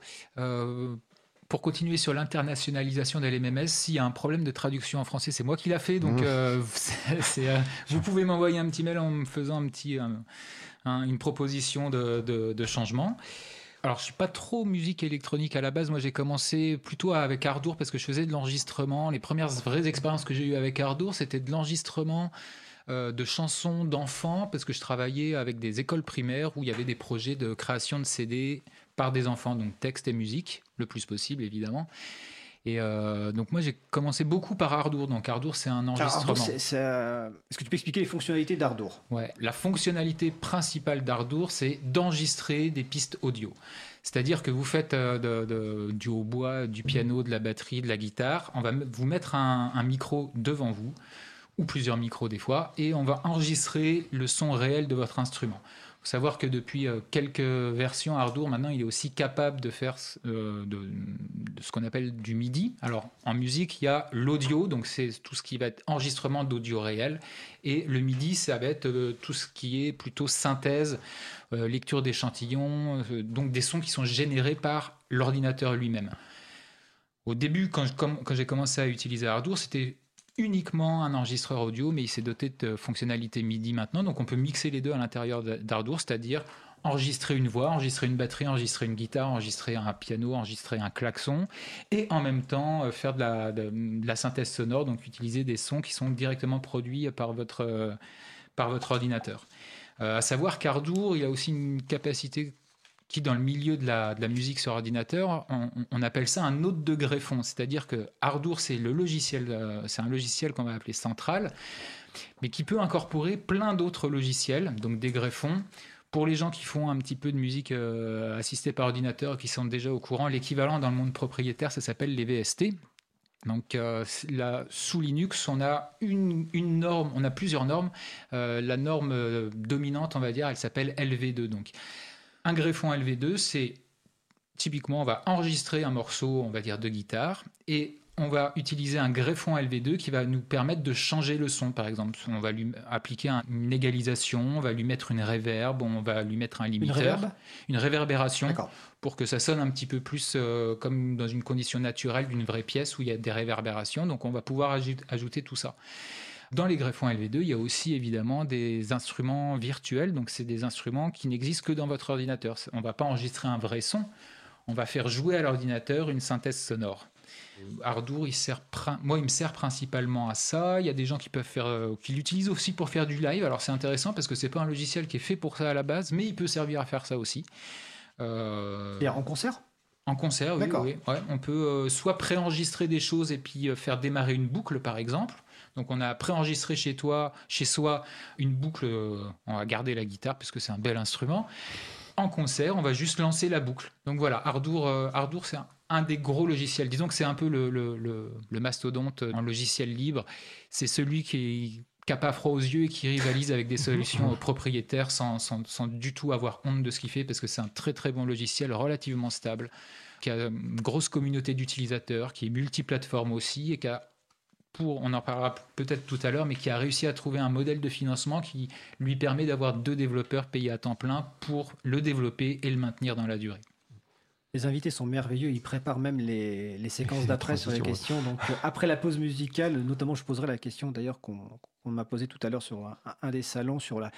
pour continuer sur l'internationalisation de l'MMS, s'il y a un problème de traduction en français, c'est moi qui l'a fait. Donc, mmh. euh, euh, vous pouvez m'envoyer un petit mail en me faisant un petit, une proposition de, changement. Alors, je suis pas trop musique électronique à la base. Moi, j'ai commencé plutôt avec Ardour parce que je faisais de l'enregistrement. Les premières vraies expériences que j'ai eues avec Ardour, c'était de l'enregistrement euh, de chansons d'enfants parce que je travaillais avec des écoles primaires où il y avait des projets de création de CD par des enfants, donc texte et musique, le plus possible évidemment. Et euh, donc moi j'ai commencé beaucoup par Ardour. Donc Ardour c'est un enregistrement. Est-ce que tu peux expliquer les fonctionnalités d'Ardour? Ouais, la fonctionnalité principale d'Ardour c'est d'enregistrer des pistes audio. C'est-à-dire que vous faites euh, du hautbois, du piano, de la batterie, de la guitare. On va vous mettre un micro devant vous ou plusieurs micros des fois et on va enregistrer le son réel de votre instrument. Faut savoir que depuis euh, quelques versions, Ardour, maintenant, il est aussi capable de faire euh, de, ce qu'on appelle du MIDI. Alors, en musique, il y a l'audio, donc c'est tout ce qui va être enregistrement d'audio réel. Et le MIDI, ça va être euh, tout ce qui est plutôt synthèse, lecture d'échantillons, donc des sons qui sont générés par l'ordinateur lui-même. Au début, quand, quand j'ai commencé à utiliser Ardour, c'était uniquement un enregistreur audio, mais il s'est doté de fonctionnalités MIDI maintenant. Donc on peut mixer les deux à l'intérieur d'Ardour, c'est-à-dire enregistrer une voix, enregistrer une batterie, enregistrer une guitare, enregistrer un piano, enregistrer un klaxon, et en même temps euh, faire de la, synthèse sonore, donc utiliser des sons qui sont directement produits par votre, euh, ordinateur. Euh, à savoir qu'Ardour, il a aussi une capacité qui, dans le milieu de la, musique sur ordinateur, on, appelle ça un hôte de greffon. C'est-à-dire que Ardour, c'est le logiciel, euh, c'est un logiciel qu'on va appeler central, mais qui peut incorporer plein d'autres logiciels, donc des greffons. Pour les gens qui font un petit peu de musique euh, assistée par ordinateur, qui sont déjà au courant, l'équivalent dans le monde propriétaire, ça s'appelle les VST. Donc euh, là, sous Linux, on a une, norme, on a plusieurs normes. la norme dominante, on va dire, elle s'appelle LV2. Donc un greffon LV2, c'est typiquement, on va enregistrer un morceau, on va dire, de guitare, et on va utiliser un greffon LV2 qui va nous permettre de changer le son, par exemple. On va lui appliquer une égalisation, on va lui mettre une réverb, on va lui mettre un limiteur, une, réverbération, pour que ça sonne un petit peu plus euh, comme dans une condition naturelle d'une vraie pièce où il y a des réverbérations. Donc on va pouvoir ajouter tout ça. Dans les greffons LV2, il y a aussi évidemment des instruments virtuels, donc c'est des instruments qui n'existent que dans votre ordinateur. On ne va pas enregistrer un vrai son, on va faire jouer à l'ordinateur une synthèse sonore. Ardour, il sert moi, il me sert principalement à ça. Il y a des gens qui peuvent faire, euh, qui l'utilisent aussi pour faire du live. Alors c'est intéressant parce que c'est pas un logiciel qui est fait pour ça à la base, mais il peut servir à faire ça aussi. Euh... Et en concert? En concert, oui. oui. on peut euh, soit préenregistrer des choses et puis euh, faire démarrer une boucle, par exemple. Donc on a préenregistré chez toi, chez soi, une boucle. Euh, on va garder la guitare parce que c'est un bel instrument. En concert, on va juste lancer la boucle. Donc voilà, Ardour, euh, Ardour c'est un, des gros logiciels. Disons que c'est un peu le, le, mastodonte en logiciel libre. C'est celui qui n'a pas froid aux yeux et qui rivalise avec des solutions propriétaires sans, sans, sans, du tout avoir honte de ce qu'il fait parce que c'est un très très bon logiciel relativement stable qui a une grosse communauté d'utilisateurs, qui est multiplateforme aussi et qui a on en parlera peut-être tout à l'heure, mais qui a réussi à trouver un modèle de financement qui lui permet d'avoir deux développeurs payés à temps plein pour le développer et le maintenir dans la durée. Les invités sont merveilleux, ils préparent même les, séquences d'après sur les questions. Donc euh, après la pause musicale, notamment je poserai la question d'ailleurs qu'on m'a posée tout à l'heure sur un, des salons sur la,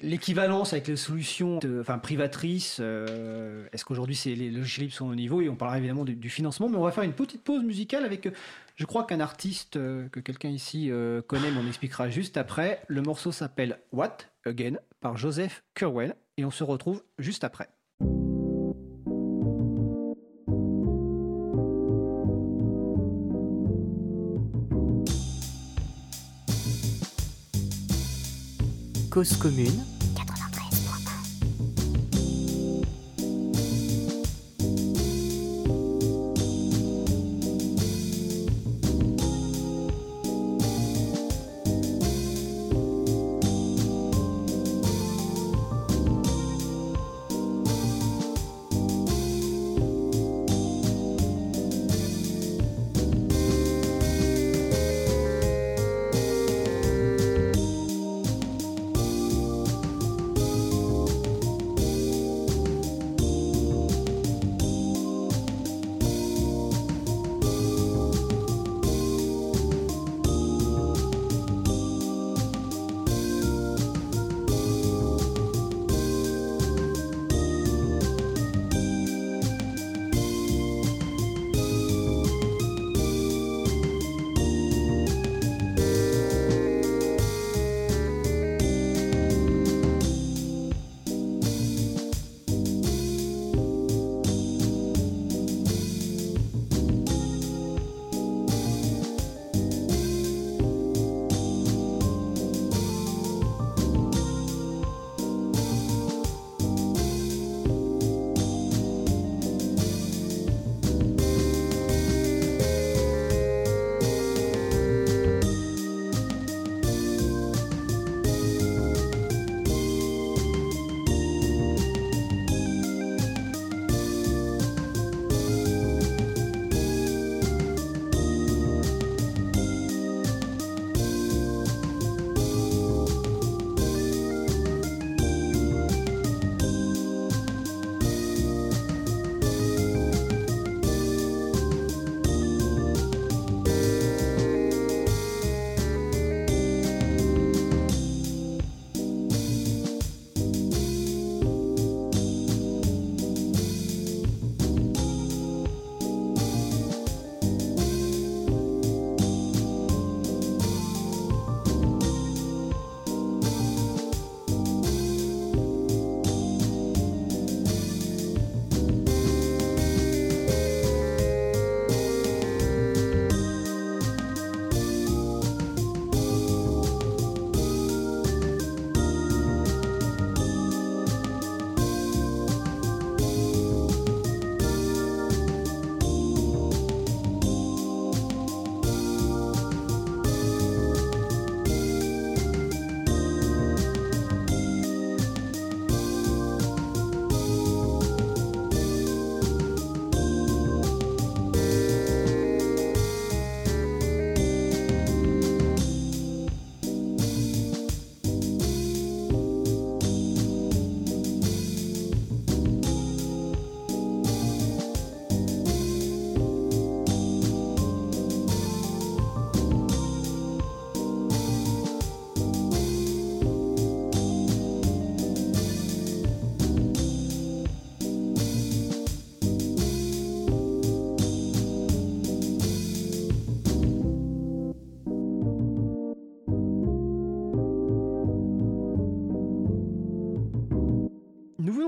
l'équivalence avec les solutions enfin, privatrices. Euh, est-ce qu'aujourd'hui les logiciels libres sont au niveau? Et on parlera évidemment du, financement, mais on va faire une petite pause musicale avec, je crois qu'un artiste euh, que quelqu'un ici euh, connaît m'en expliquera juste après. Le morceau s'appelle What Again par Joseph Curwell et on se retrouve juste après. cause commune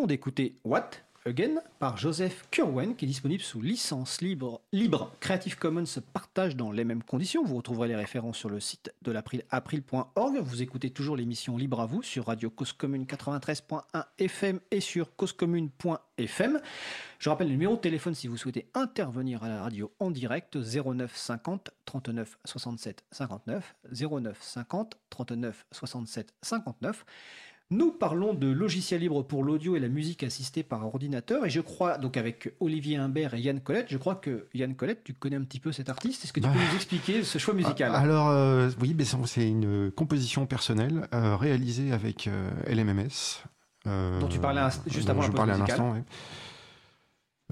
d'écouter What Again par Joseph Curwen, qui est disponible sous licence libre, Creative Commons partage dans les mêmes conditions. Vous retrouverez les références sur le site de l'April, april.org. Vous écoutez toujours l'émission Libre à vous sur Radio Cause Commune 93.1 FM et sur causecommune.fm. Je rappelle le numéro de téléphone si vous souhaitez intervenir à la radio en direct 09 50 39 67 59 09 50 39 67 59. Nous parlons de logiciels libres pour l'audio et la musique assistée par ordinateur. Et je crois, donc avec Olivier Imbert et Yann Colette, je crois que Yann Colette, tu connais un petit peu cet artiste. Est-ce que tu peux Bah. nous expliquer ce choix musical? Alors, euh, oui, mais c'est- une composition personnelle euh, réalisée avec euh, LMMS. euh, Dont tu parlais un- juste avant je parlais ouais.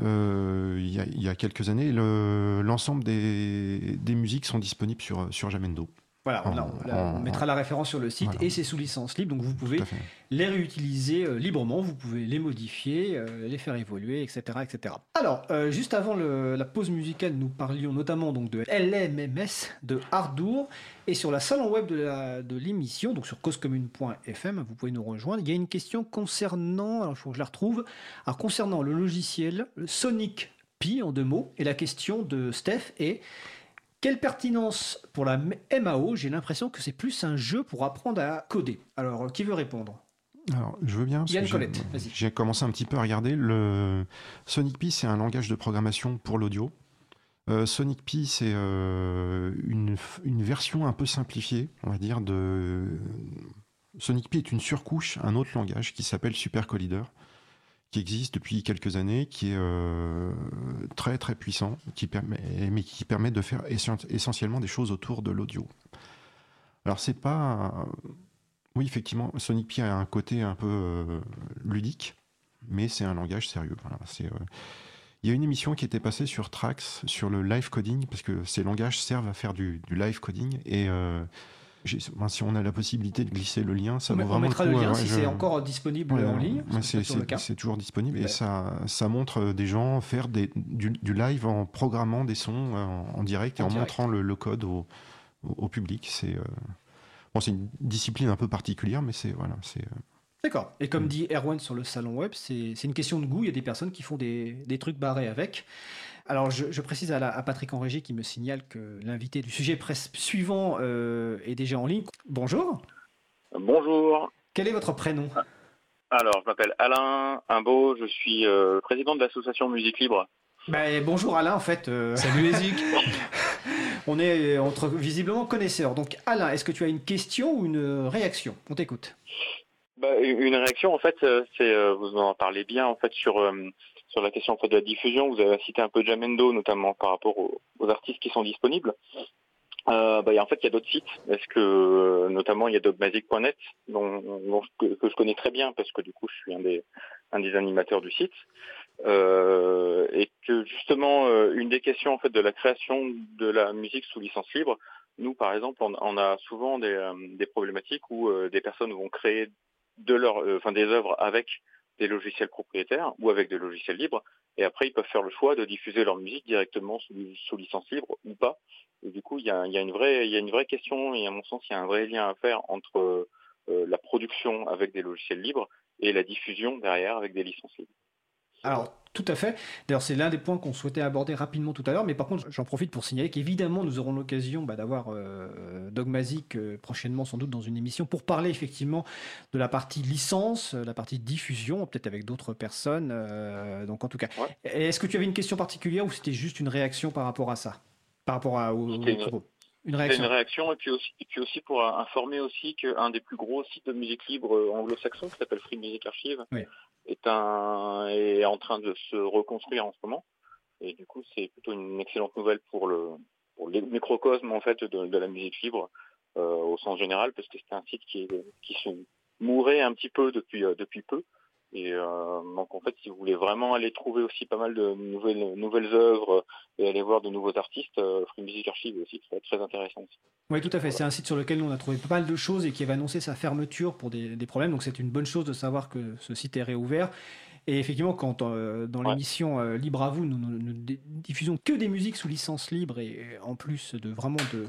Euh, Il y, a- il y a quelques années, le- l'ensemble des, des musiques sont disponibles sur, sur Jamendo. Voilà, on, a- on la- on en- mettra la référence sur le site Voilà. et c'est sous licence libre, donc vous pouvez les réutiliser euh, librement, vous pouvez les modifier, euh, les faire évoluer, etc. etc. Alors, euh, juste avant le- la pause musicale, nous parlions notamment donc de LMMS, de Hardour, et sur la salon web de l'émission, donc sur causecommune.fm, vous pouvez nous rejoindre. Il y a une question concernant, alors il faut que je la retrouve, alors concernant le logiciel Sonic Pi en deux mots, et la question de Steph est quelle pertinence pour la MAO J'ai l'impression que c'est plus un jeu pour apprendre à coder. Alors, qui veut répondre? Alors, je veux bien. j'ai- Colette, vas-y. J'ai commencé un petit peu à regarder. Le Sonic Pi, c'est un langage de programmation pour l'audio. Euh, Sonic Pi, c'est euh, une, une version un peu simplifiée, on va dire, de. Sonic Pi est une surcouche, un autre langage qui s'appelle Super Collider, qui existe depuis quelques années, qui est euh, très très puissant, qui permet, mais qui permet de faire essen- essentiellement des choses autour de l'audio. Alors c'est pas oui, effectivement, Sonic Pi a un côté un peu euh, ludique, mais c'est un langage sérieux. Euh, Il y a une émission qui était passée sur Trax sur le live coding, parce que ces langages servent à faire du, du live coding. Et si on a la possibilité de glisser le lien, ça on, vaut on vraiment mettra le le coup. lien ouais, si je- c'est encore disponible Ouais, en ligne. c'est, toujours le disponible Ouais. et ça, ça montre euh, des gens faire des, du, du live en programmant des sons euh, en, en direct et En direct. montrant le, le code au, au, au public. C'est, euh, bon, c'est une discipline un peu particulière, mais c'est, voilà, c'est, euh, D'accord. Et Mm. comme dit Erwan sur le salon web, c'est c'est une question de goût. Il y a des personnes qui font des, des trucs barrés avec. Alors, je, je précise à, la- à Patrick en régie qui me signale que l'invité du sujet presse suivant euh, est déjà en ligne. Bonjour. Bonjour. Quel est votre prénom? Alors, je m'appelle Alain Imbeau, je suis euh, président de l'association Musique Libre. Ben, Bonjour Alain, en fait. euh, Salut Ezik on est entre visiblement connaisseurs. Donc, Alain, est-ce que tu as une question ou une réaction? On t'écoute. Bah, une réaction, en fait, c'est vous en parlez bien, en fait, sur euh, sur la question en fait, de la diffusion. Vous avez cité un peu Jamendo, notamment par rapport aux, artistes qui sont disponibles. Euh, bah, en fait, il y a d'autres sites. Euh, notamment, il y a dogmagic.net, dont, dont que, je connais très bien parce que du coup, je suis un des animateurs du site. Euh, et que justement, une des questions en fait de la création de la musique sous licence libre, nous, par exemple, on, a souvent des, problématiques où des personnes vont créer des œuvres avec des logiciels propriétaires ou avec des logiciels libres, et après ils peuvent faire le choix de diffuser leur musique directement sous, licence libre ou pas. Et du coup, il y a, une vraie, y a une vraie question et à mon sens, il y a un vrai lien à faire entre euh, la production avec des logiciels libres et la diffusion derrière avec des licences libres. Alors, tout à fait. D'ailleurs, c'est l'un des points qu'on souhaitait aborder rapidement tout à l'heure, mais par contre, j'en profite pour signaler qu'évidemment, nous aurons l'occasion bah, d'avoir euh, Dogmazic euh, prochainement, sans doute, dans une émission, pour parler effectivement de la partie licence, euh, la partie diffusion, peut-être avec d'autres personnes. euh, donc, en tout cas, Ouais. est-ce que tu avais une question particulière ou c'était juste une réaction par rapport à ça? Par rapport à, au, une- propos Une C'est réaction une réaction et puis aussi, et puis aussi pour informer aussi qu'un des plus gros sites de musique libre anglo-saxon qui s'appelle Free Music Archive Oui. Est un est en train de se reconstruire en ce moment. Et du coup c'est plutôt une excellente nouvelle pour le pour les microcosmes en fait de, de la musique libre euh, au sens général parce que c'était un site qui qui se mourait un petit peu depuis euh, depuis peu et euh, donc en fait si vous voulez vraiment aller trouver aussi pas mal de nouvelles nouvelles œuvres et aller voir de nouveaux artistes euh, Free Music Archive aussi très très intéressant aussi. Oui, tout à fait. C'est un site sur lequel on a trouvé pas mal de choses et qui avait annoncé sa fermeture pour des, des problèmes. Donc, c'est une bonne chose de savoir que ce site est réouvert. Et effectivement, quand euh, dans Ouais. l'émission euh, Libre à vous, nous ne diffusons que des musiques sous licence libre et en plus de vraiment de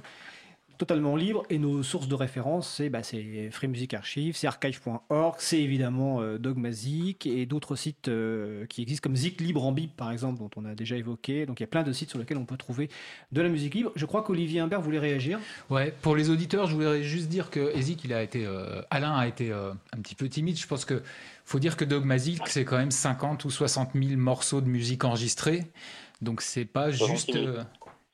totalement libre et nos sources de référence, c'est bah, c'est Free Music Archive, c'est archive.org, c'est évidemment euh, Dogmazic et d'autres sites euh, qui existent comme Zik Libre en Bib par exemple, dont on a déjà évoqué. Donc il y a plein de sites sur lesquels on peut trouver de la musique libre. Je crois qu'Olivier Imbert voulait réagir. Ouais, pour les auditeurs, je voudrais juste dire que Ezik, il a été, euh, Alain a été un petit peu timide. Je pense que faut dire que Dogmazic, c'est quand même 50 ou 60 000 morceaux de musique enregistrés. Donc c'est pas juste.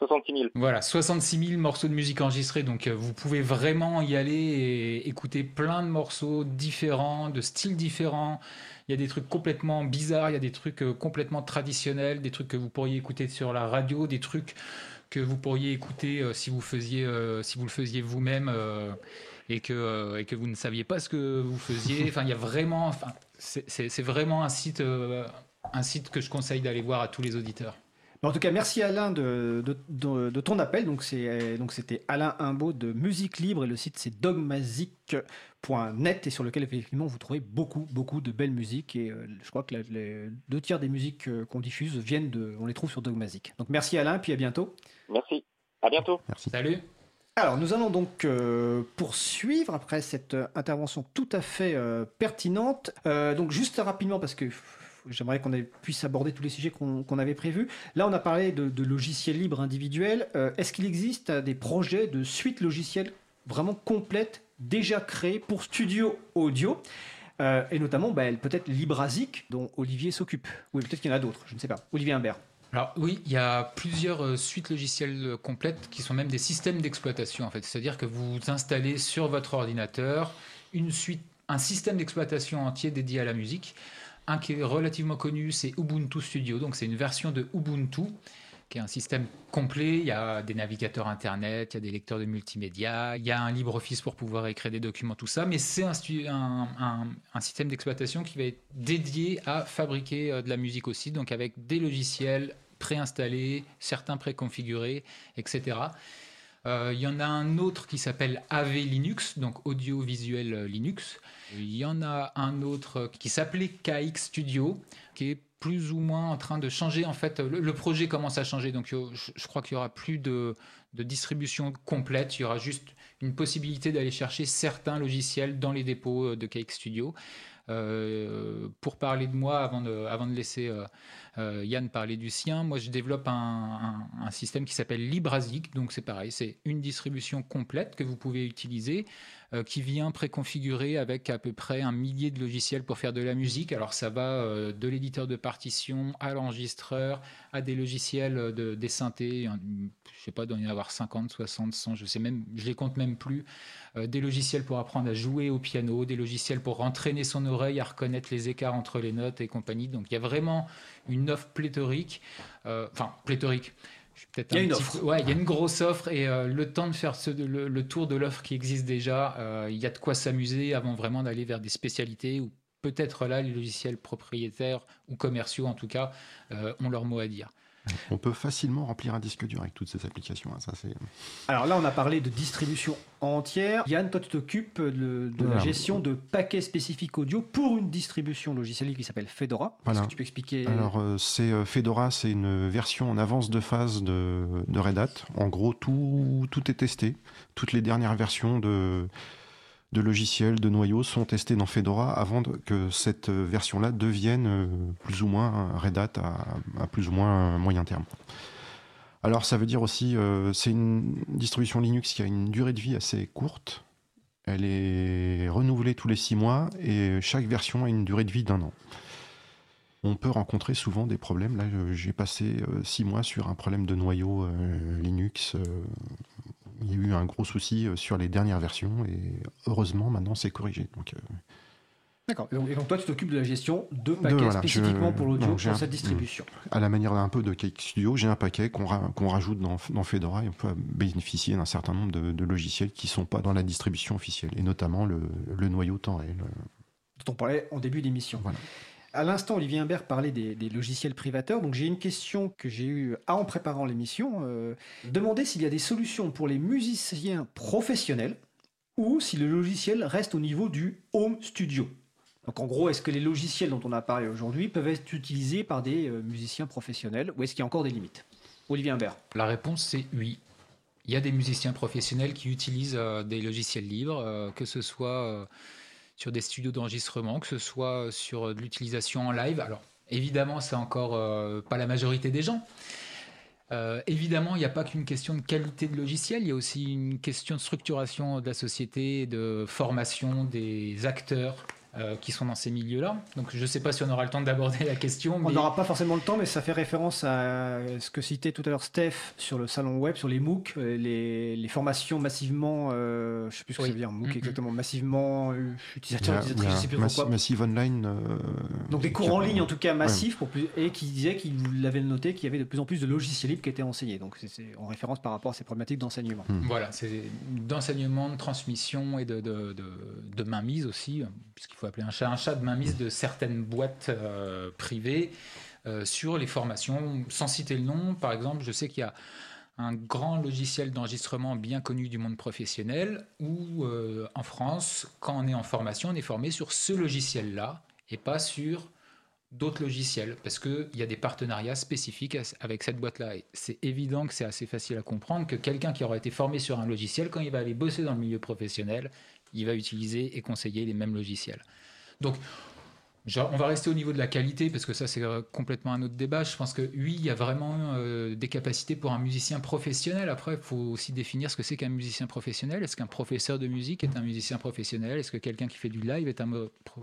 66 000. Voilà, 66 000 morceaux de musique enregistrés. Donc euh, vous pouvez vraiment y aller et écouter plein de morceaux différents, de styles différents. Il y a des trucs complètement bizarres, il y a des trucs euh, complètement traditionnels, des trucs que vous pourriez écouter sur la radio, des trucs que vous pourriez écouter euh, si vous faisiez, si vous le faisiez vous-même et que et que vous ne saviez pas ce que vous faisiez. Enfin, il y a vraiment, enfin, c'est vraiment un site un site que je conseille d'aller voir à tous les auditeurs. En tout cas, merci Alain de, de, ton appel. Donc c'était Alain Imbaud de Musique Libre et le site c'est dogmazic.net et sur lequel effectivement vous trouvez beaucoup beaucoup de belles musiques et euh, je crois que les deux tiers des musiques euh, qu'on diffuse viennent de, on les trouve sur Dogmazic. Donc merci Alain, puis à bientôt. Merci. À bientôt. Merci. Salut. Alors, nous allons donc euh, poursuivre après cette intervention tout à fait pertinente. donc, juste rapidement, parce que j'aimerais qu'on puisse aborder tous les sujets qu'on avait prévus. Là, on a parlé de, logiciels libres individuels. Euh, est-ce qu'il existe des projets de suite logicielles vraiment complètes, déjà créées pour studio audio? Euh, et notamment bah, peut-être LibraZic, dont Olivier s'occupe. Ou peut-être qu'il y en a d'autres, je ne sais pas. Olivier Imbert. Alors oui, il y a plusieurs euh, suites logicielles complètes qui sont même des systèmes d'exploitation en fait. C'est-à-dire que vous installez sur votre ordinateur une suite, un système d'exploitation entier dédié à la musique. Un qui est relativement connu, c'est Ubuntu Studio. Donc c'est une version de Ubuntu qui est un système complet. Il y a des navigateurs Internet, il y a des lecteurs de multimédia, il y a un LibreOffice pour pouvoir écrire des documents, tout ça. Mais c'est un, un, système d'exploitation qui va être dédié à fabriquer euh, de la musique aussi, donc avec des logiciels préinstallés, certains préconfigurés, etc. Euh, il y en a un autre qui s'appelle AV Linux, donc audiovisuel Linux. Il y en a un autre qui s'appelait KX Studio, qui est plus ou moins en train de changer. En fait, le, projet commence à changer. Donc, je, crois qu'il y aura plus de, distribution complète. Il y aura juste une possibilité d'aller chercher certains logiciels dans les dépôts de KX Studio. Euh, pour parler de moi, avant de, avant de laisser euh, euh, Yann parler du sien, moi je développe un, système qui s'appelle LibraZic. Donc c'est pareil, c'est une distribution complète que vous pouvez utiliser. Euh, qui vient préconfiguré avec à peu près un millier de logiciels pour faire de la musique. Alors ça va euh, de l'éditeur de partition à l'enregistreur, à des logiciels de, des synthés, je sais pas, doit y avoir 50, 60, 100, je sais même, je les compte même plus. Des logiciels pour apprendre à jouer au piano, des logiciels pour entraîner son oreille à reconnaître les écarts entre les notes et compagnie. Donc il y a vraiment une offre pléthorique, enfin pléthorique il y a une offre. Ouais, il y a une grosse offre et euh, le temps de faire le, tour de l'offre qui existe déjà, euh, il y a de quoi s'amuser avant vraiment d'aller vers des spécialités ou peut-être là les logiciels propriétaires ou commerciaux en tout cas euh, ont leur mot à dire. On peut facilement remplir un disque dur avec toutes ces applications. Hein, ça, Alors là, on a parlé de distribution entière. Yann, toi, tu t'occupes de, la gestion de paquets spécifiques audio pour une distribution logicielle qui s'appelle Fedora. Est-ce que tu peux expliquer Alors, euh, c'est euh, Fedora, c'est une version en avance de phase de, de Red Hat. En gros, tout, tout est testé. Toutes les dernières versions de de logiciels, de noyaux sont testés dans Fedora avant que cette version-là devienne euh, plus ou moins Red Hat à, plus ou moins moyen terme. Alors ça veut dire aussi, euh, c'est une distribution Linux qui a une durée de vie assez courte. Elle est renouvelée tous les six mois et chaque version a une durée de vie d'un an. On peut rencontrer souvent des problèmes. Là, j'ai passé euh, six mois sur un problème de noyau Linux il y a eu un gros souci euh, sur les dernières versions et heureusement maintenant c'est corrigé. Donc, euh, D'accord. Et donc, toi, tu t'occupes de la gestion de paquets spécifiquement pour l'audio pour cette distribution. À la manière d'un peu de Cake Studio, j'ai un paquet qu'on rajoute dans, Fedora et on peut bénéficier d'un certain nombre de, logiciels qui ne sont pas dans la distribution officielle, et notamment le, noyau temps réel. Dont on parlait en début d'émission. Voilà. À l'instant, Olivier Imbert parlait des, logiciels privateurs. Donc j'ai une question que j'ai eue en préparant l'émission. Euh, demander s'il y a des solutions pour les musiciens professionnels ou si le logiciel reste au niveau du home studio. Donc en gros, est-ce que les logiciels dont on a parlé aujourd'hui peuvent être utilisés par des euh, musiciens professionnels ou est-ce qu'il y a encore des limites? Olivier Imbert. La réponse c'est oui. Il y a des musiciens professionnels qui utilisent des logiciels libres, que ce soit sur des studios d'enregistrement, que ce soit sur de l'utilisation en live. Alors, évidemment, c'est encore pas la majorité des gens. évidemment, il n'y a pas qu'une question de qualité de logiciel, il y a aussi une question de structuration de la société, de formation des acteurs, euh, qui sont dans ces milieux-là. Donc je ne sais pas si on aura le temps d'aborder la question. On n'aura pas forcément le temps, mais ça fait référence à ce que citait tout à l'heure Steph sur le salon web, sur les MOOC, euh, les, les formations massivement, euh, je ne sais plus ce que ça veut dire, MOOC mm-hmm. exactement, massivement utilisateurs, utilisatrices, je sais plus massi Massive online. Donc des cours en ligne en tout cas massifs, pour plus, et qui disait qu'il l'avait noté qu'il y avait de plus en plus de logiciels libres qui étaient enseignés. Donc c'est en référence par rapport à ces problématiques d'enseignement. Mm. Voilà, c'est d'enseignement, de transmission et de, de, de, de mainmise aussi, puisqu'il faut appeler un chat un chat de mainmise de certaines boîtes euh, privées euh, sur les formations. Sans citer le nom, par exemple, je sais qu'il y a un grand logiciel d'enregistrement bien connu du monde professionnel où euh, en France, quand on est en formation, on est formé sur ce logiciel-là et pas sur d'autres logiciels parce qu'il y a des partenariats spécifiques avec cette boîte-là. C'est évident que c'est assez facile à comprendre que quelqu'un qui aura été formé sur un logiciel, quand il va aller bosser dans le milieu professionnel, il va utiliser et conseiller les mêmes logiciels. Donc, on va rester au niveau de la qualité parce que ça c'est euh, complètement un autre débat. Je pense que oui, il y a vraiment euh, des capacités pour un musicien professionnel. Après, il faut aussi définir ce que c'est qu'un musicien professionnel. Est-ce qu'un professeur de musique est un musicien professionnel? Est-ce que quelqu'un qui fait du live est un,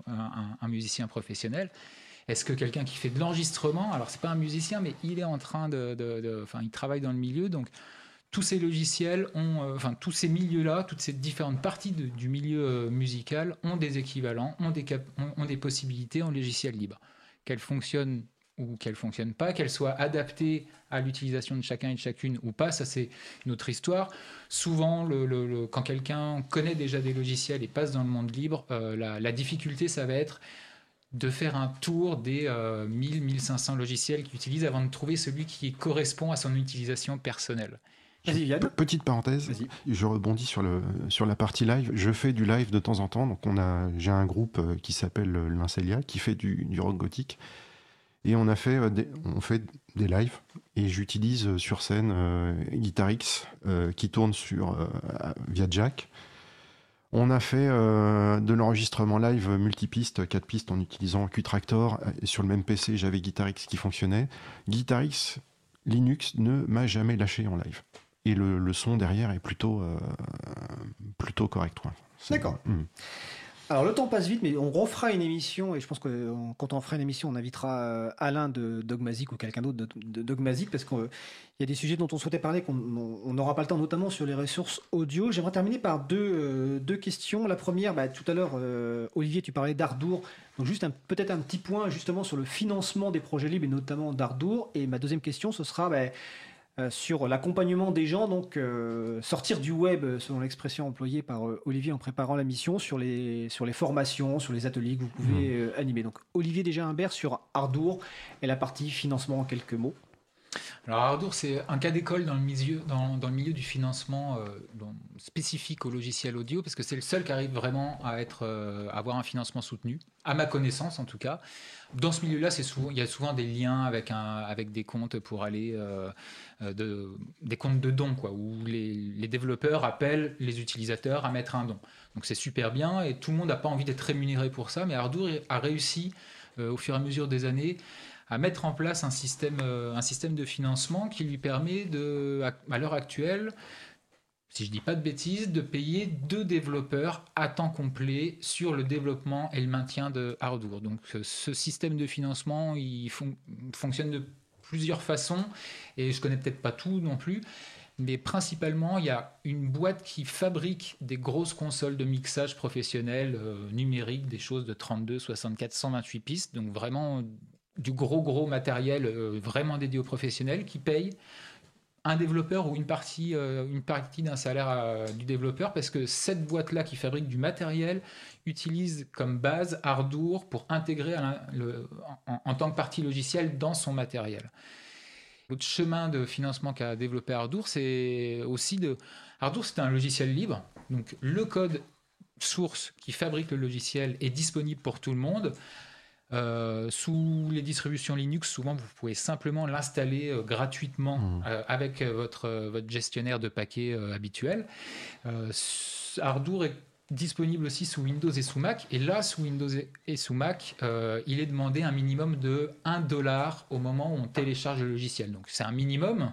un, musicien professionnel? Est-ce que quelqu'un qui fait de l'enregistrement, alors c'est pas un musicien, mais il est en train de, enfin, il travaille dans le milieu, donc tous ces logiciels ont, euh, enfin tous ces milieux-là, toutes ces différentes parties du milieu euh, musical ont des équivalents, ont des, possibilités en logiciel libre. Qu'elles fonctionnent ou qu'elles fonctionnent pas, qu'elles soient adaptées à l'utilisation de chacun et de chacune ou pas, ça c'est une autre histoire. Souvent, quand quelqu'un connaît déjà des logiciels et passe dans le monde libre, euh, la, difficulté, ça va être de faire un tour des 1000-1500 logiciels qu'il utilise avant de trouver celui qui correspond à son utilisation personnelle. Petite parenthèse, je rebondis sur, le, sur la partie live. Je fais du live de temps en temps. Donc on a, j'ai un groupe euh, qui s'appelle euh, l'Incelia qui fait du, du, rock gothique. Et on a fait, euh, des, on fait des lives. Et j'utilise sur scène Guitar X qui tourne sur, via Jack. On a fait de l'enregistrement live multipiste, 4 pistes en utilisant Qtractor. Sur le même PC, j'avais Guitar X qui fonctionnait. Guitar X, Linux ne m'a jamais lâché en live et le, son derrière est plutôt, euh, plutôt correct. D'accord. Hmm. Alors le temps passe vite, mais on refera une émission, et je pense que quand on fera une émission, on invitera euh, Alain de Dogmazic ou quelqu'un d'autre de, Dogmazic, parce qu'il y a des sujets dont on souhaitait parler qu'on n'aura pas le temps, notamment sur les ressources audio. J'aimerais terminer par deux, euh, deux questions. La première, bah, tout à l'heure, Olivier, tu parlais d'Ardour, donc juste peut-être un petit point justement sur le financement des projets libres, et notamment d'Ardour. Et ma deuxième question, ce sera... Bah, euh, sur l'accompagnement des gens, donc euh, sortir du web, selon l'expression employée par euh, Olivier en préparant la mission, sur les, sur les formations, sur les ateliers que vous pouvez mmh. animer. Donc Olivier déjà Humbert sur Ardour et la partie financement en quelques mots. Alors Ardour, c'est un cas d'école dans, le milieu, du financement spécifique au logiciel audio, parce que c'est le seul qui arrive vraiment à, à avoir un financement soutenu, à ma connaissance en tout cas. Dans ce milieu-là, il y a souvent des liens avec, des comptes pour aller, euh, euh, de, des comptes de dons, où les, développeurs appellent les utilisateurs à mettre un don. Donc c'est super bien et tout le monde n'a pas envie d'être rémunéré pour ça, mais Ardour a réussi euh, au fur et à mesure des années à mettre en place un système, un système de financement qui lui permet de, à l'heure actuelle, si je dis pas de bêtises, de payer deux développeurs à temps complet sur le développement et le maintien de Ardour. Donc euh, ce système de financement, il fonctionne de plusieurs façons et je connais peut-être pas tout non plus. Mais principalement, il y a une boîte qui fabrique des grosses consoles de mixage professionnel euh, numérique, des choses de 32, 64, 128 pistes, donc vraiment du gros gros matériel euh, vraiment dédié aux professionnels qui payent un développeur ou une partie, euh, d'un salaire euh, du développeur parce que cette boîte-là qui fabrique du matériel utilise comme base Ardour pour intégrer en, tant que partie logicielle dans son matériel. L'autre chemin de financement qu'a développé Ardour, c'est aussi de... Ardour, c'est un logiciel libre, donc le code source qui fabrique le logiciel est disponible pour tout le monde. Euh, sous les distributions Linux, souvent vous pouvez simplement l'installer euh, gratuitement Mmh. euh, avec votre, votre gestionnaire de paquets habituel. Ardour est disponible aussi sous Windows et sous Mac. Et là, sous Windows et- sous Mac, il est demandé un minimum de 1 dollar au moment où on télécharge le logiciel. Donc c'est un minimum.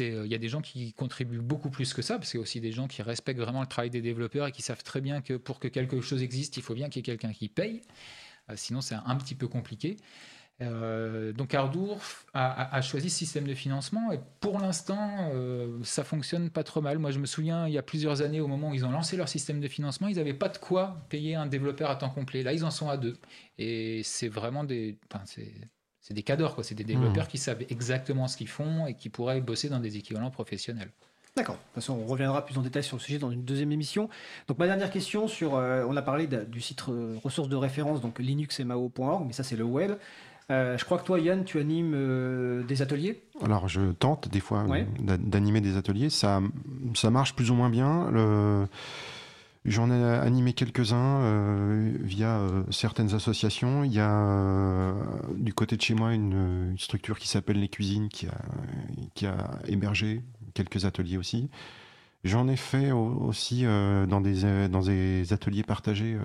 Il y a des gens qui contribuent beaucoup plus que ça, parce qu'il y a aussi des gens qui respectent vraiment le travail des développeurs et qui savent très bien que pour que quelque chose existe, il faut bien qu'il y ait quelqu'un qui paye. Euh, sinon, c'est un petit peu compliqué. Euh, donc Ardour a, a- a choisi ce système de financement et pour l'instant, euh, ça fonctionne pas trop mal. Moi, je me souviens, il y a plusieurs années, au moment où ils ont lancé leur système de financement, ils n'avaient pas de quoi payer un développeur à temps complet. Là, ils en sont à deux. Et c'est vraiment des... enfin, c'est- des cadors, quoi. C'est des développeurs qui savent exactement ce qu'ils font et qui pourraient bosser dans des équivalents professionnels. D'accord. De toute façon, on reviendra plus en détail sur le sujet dans une deuxième émission. Donc, ma dernière question sur. euh, on a parlé de- du site euh, ressources de référence, donc linuxmao.org, mais ça, c'est le web. Euh, je crois que toi, Yann, tu animes des ateliers. Alors, je tente des fois Ouais. d'animer des ateliers. Ça, ça marche plus ou moins bien. Le- J'en ai animé quelques-uns euh, via euh, certaines associations. Il y a euh, du côté de chez moi une, une structure qui s'appelle Les Cuisines qui a, qui a hébergé quelques ateliers aussi. J'en ai fait au- aussi euh, dans, des, euh, dans des ateliers partagés. euh.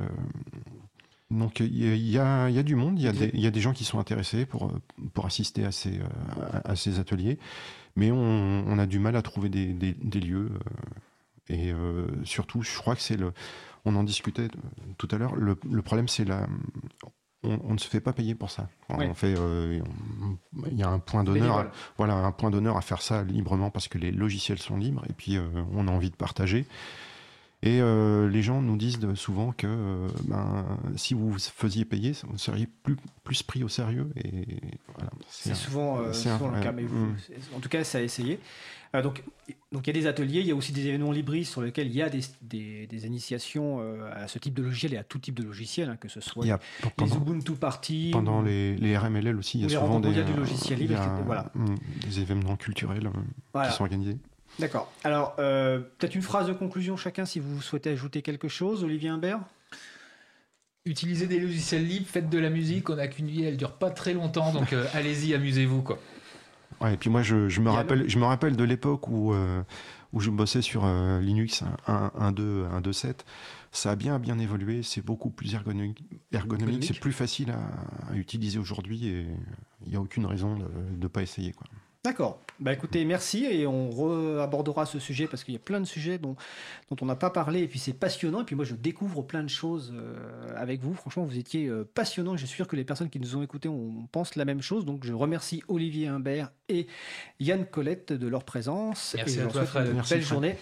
Donc il y, a- y a, du monde, il y, y a des gens qui sont intéressés pour, pour assister à ces, à, ces ateliers, mais on, a du mal à trouver des, des- lieux. et surtout, je crois que c'est le. On en discutait tout à l'heure. Le problème, c'est la. On, on ne se fait pas payer pour ça. Oui. On fait. euh, Il y a un point d'honneur. Bénévole. Voilà, un point d'honneur à faire ça librement parce que les logiciels sont libres et puis euh, on a envie de partager. Et euh, les gens nous disent souvent que euh, ben, si vous faisiez payer, vous seriez plus, plus pris au sérieux. Et voilà, C'est un- souvent, euh, c'est un- souvent le cas, mais vous- mm. c'est- en tout cas, ça a essayé. Donc, donc, il y a des ateliers, il y a aussi des événements libris sur lesquels il y a des, des- des initiations à ce type de logiciel et à tout type de logiciel, hein, que ce soit a les Ubuntu Party, pendant les, les RMLL aussi, il y a souvent des, du logiciel libre, a, etc. Voilà. mm, des événements culturels Voilà. qui sont organisés. D'accord. Alors, euh, peut-être une phrase de conclusion chacun si vous souhaitez ajouter quelque chose. Olivier Imbert Utilisez des logiciels libres, faites de la musique, on n'a qu'une vie, elle dure pas très longtemps, donc euh, allez-y, amusez-vous. quoi. Ouais, et puis moi, je, je me, Yann rappelle, je me rappelle de l'époque où, euh, où je bossais sur euh, Linux 1.2, 1.2.7. Ça a bien, bien évolué. C'est beaucoup plus ergonomique. ergonomique. Ergonomique. C'est plus facile à, à utiliser aujourd'hui et il n'y a aucune raison de ne pas essayer. Quoi. D'accord. Bah écoutez, merci et on abordera ce sujet parce qu'il y a plein de sujets dont, dont on n'a pas parlé et puis c'est passionnant et puis moi je découvre plein de choses euh, avec vous. Franchement, vous étiez euh, passionnant. Je suis sûr que les personnes qui nous ont écoutés on pense la même chose. Donc je remercie Olivier Imbert et Yann Colette de leur présence Merci et je à leur toi, souhaite Fred. une Merci, belle Fred. journée.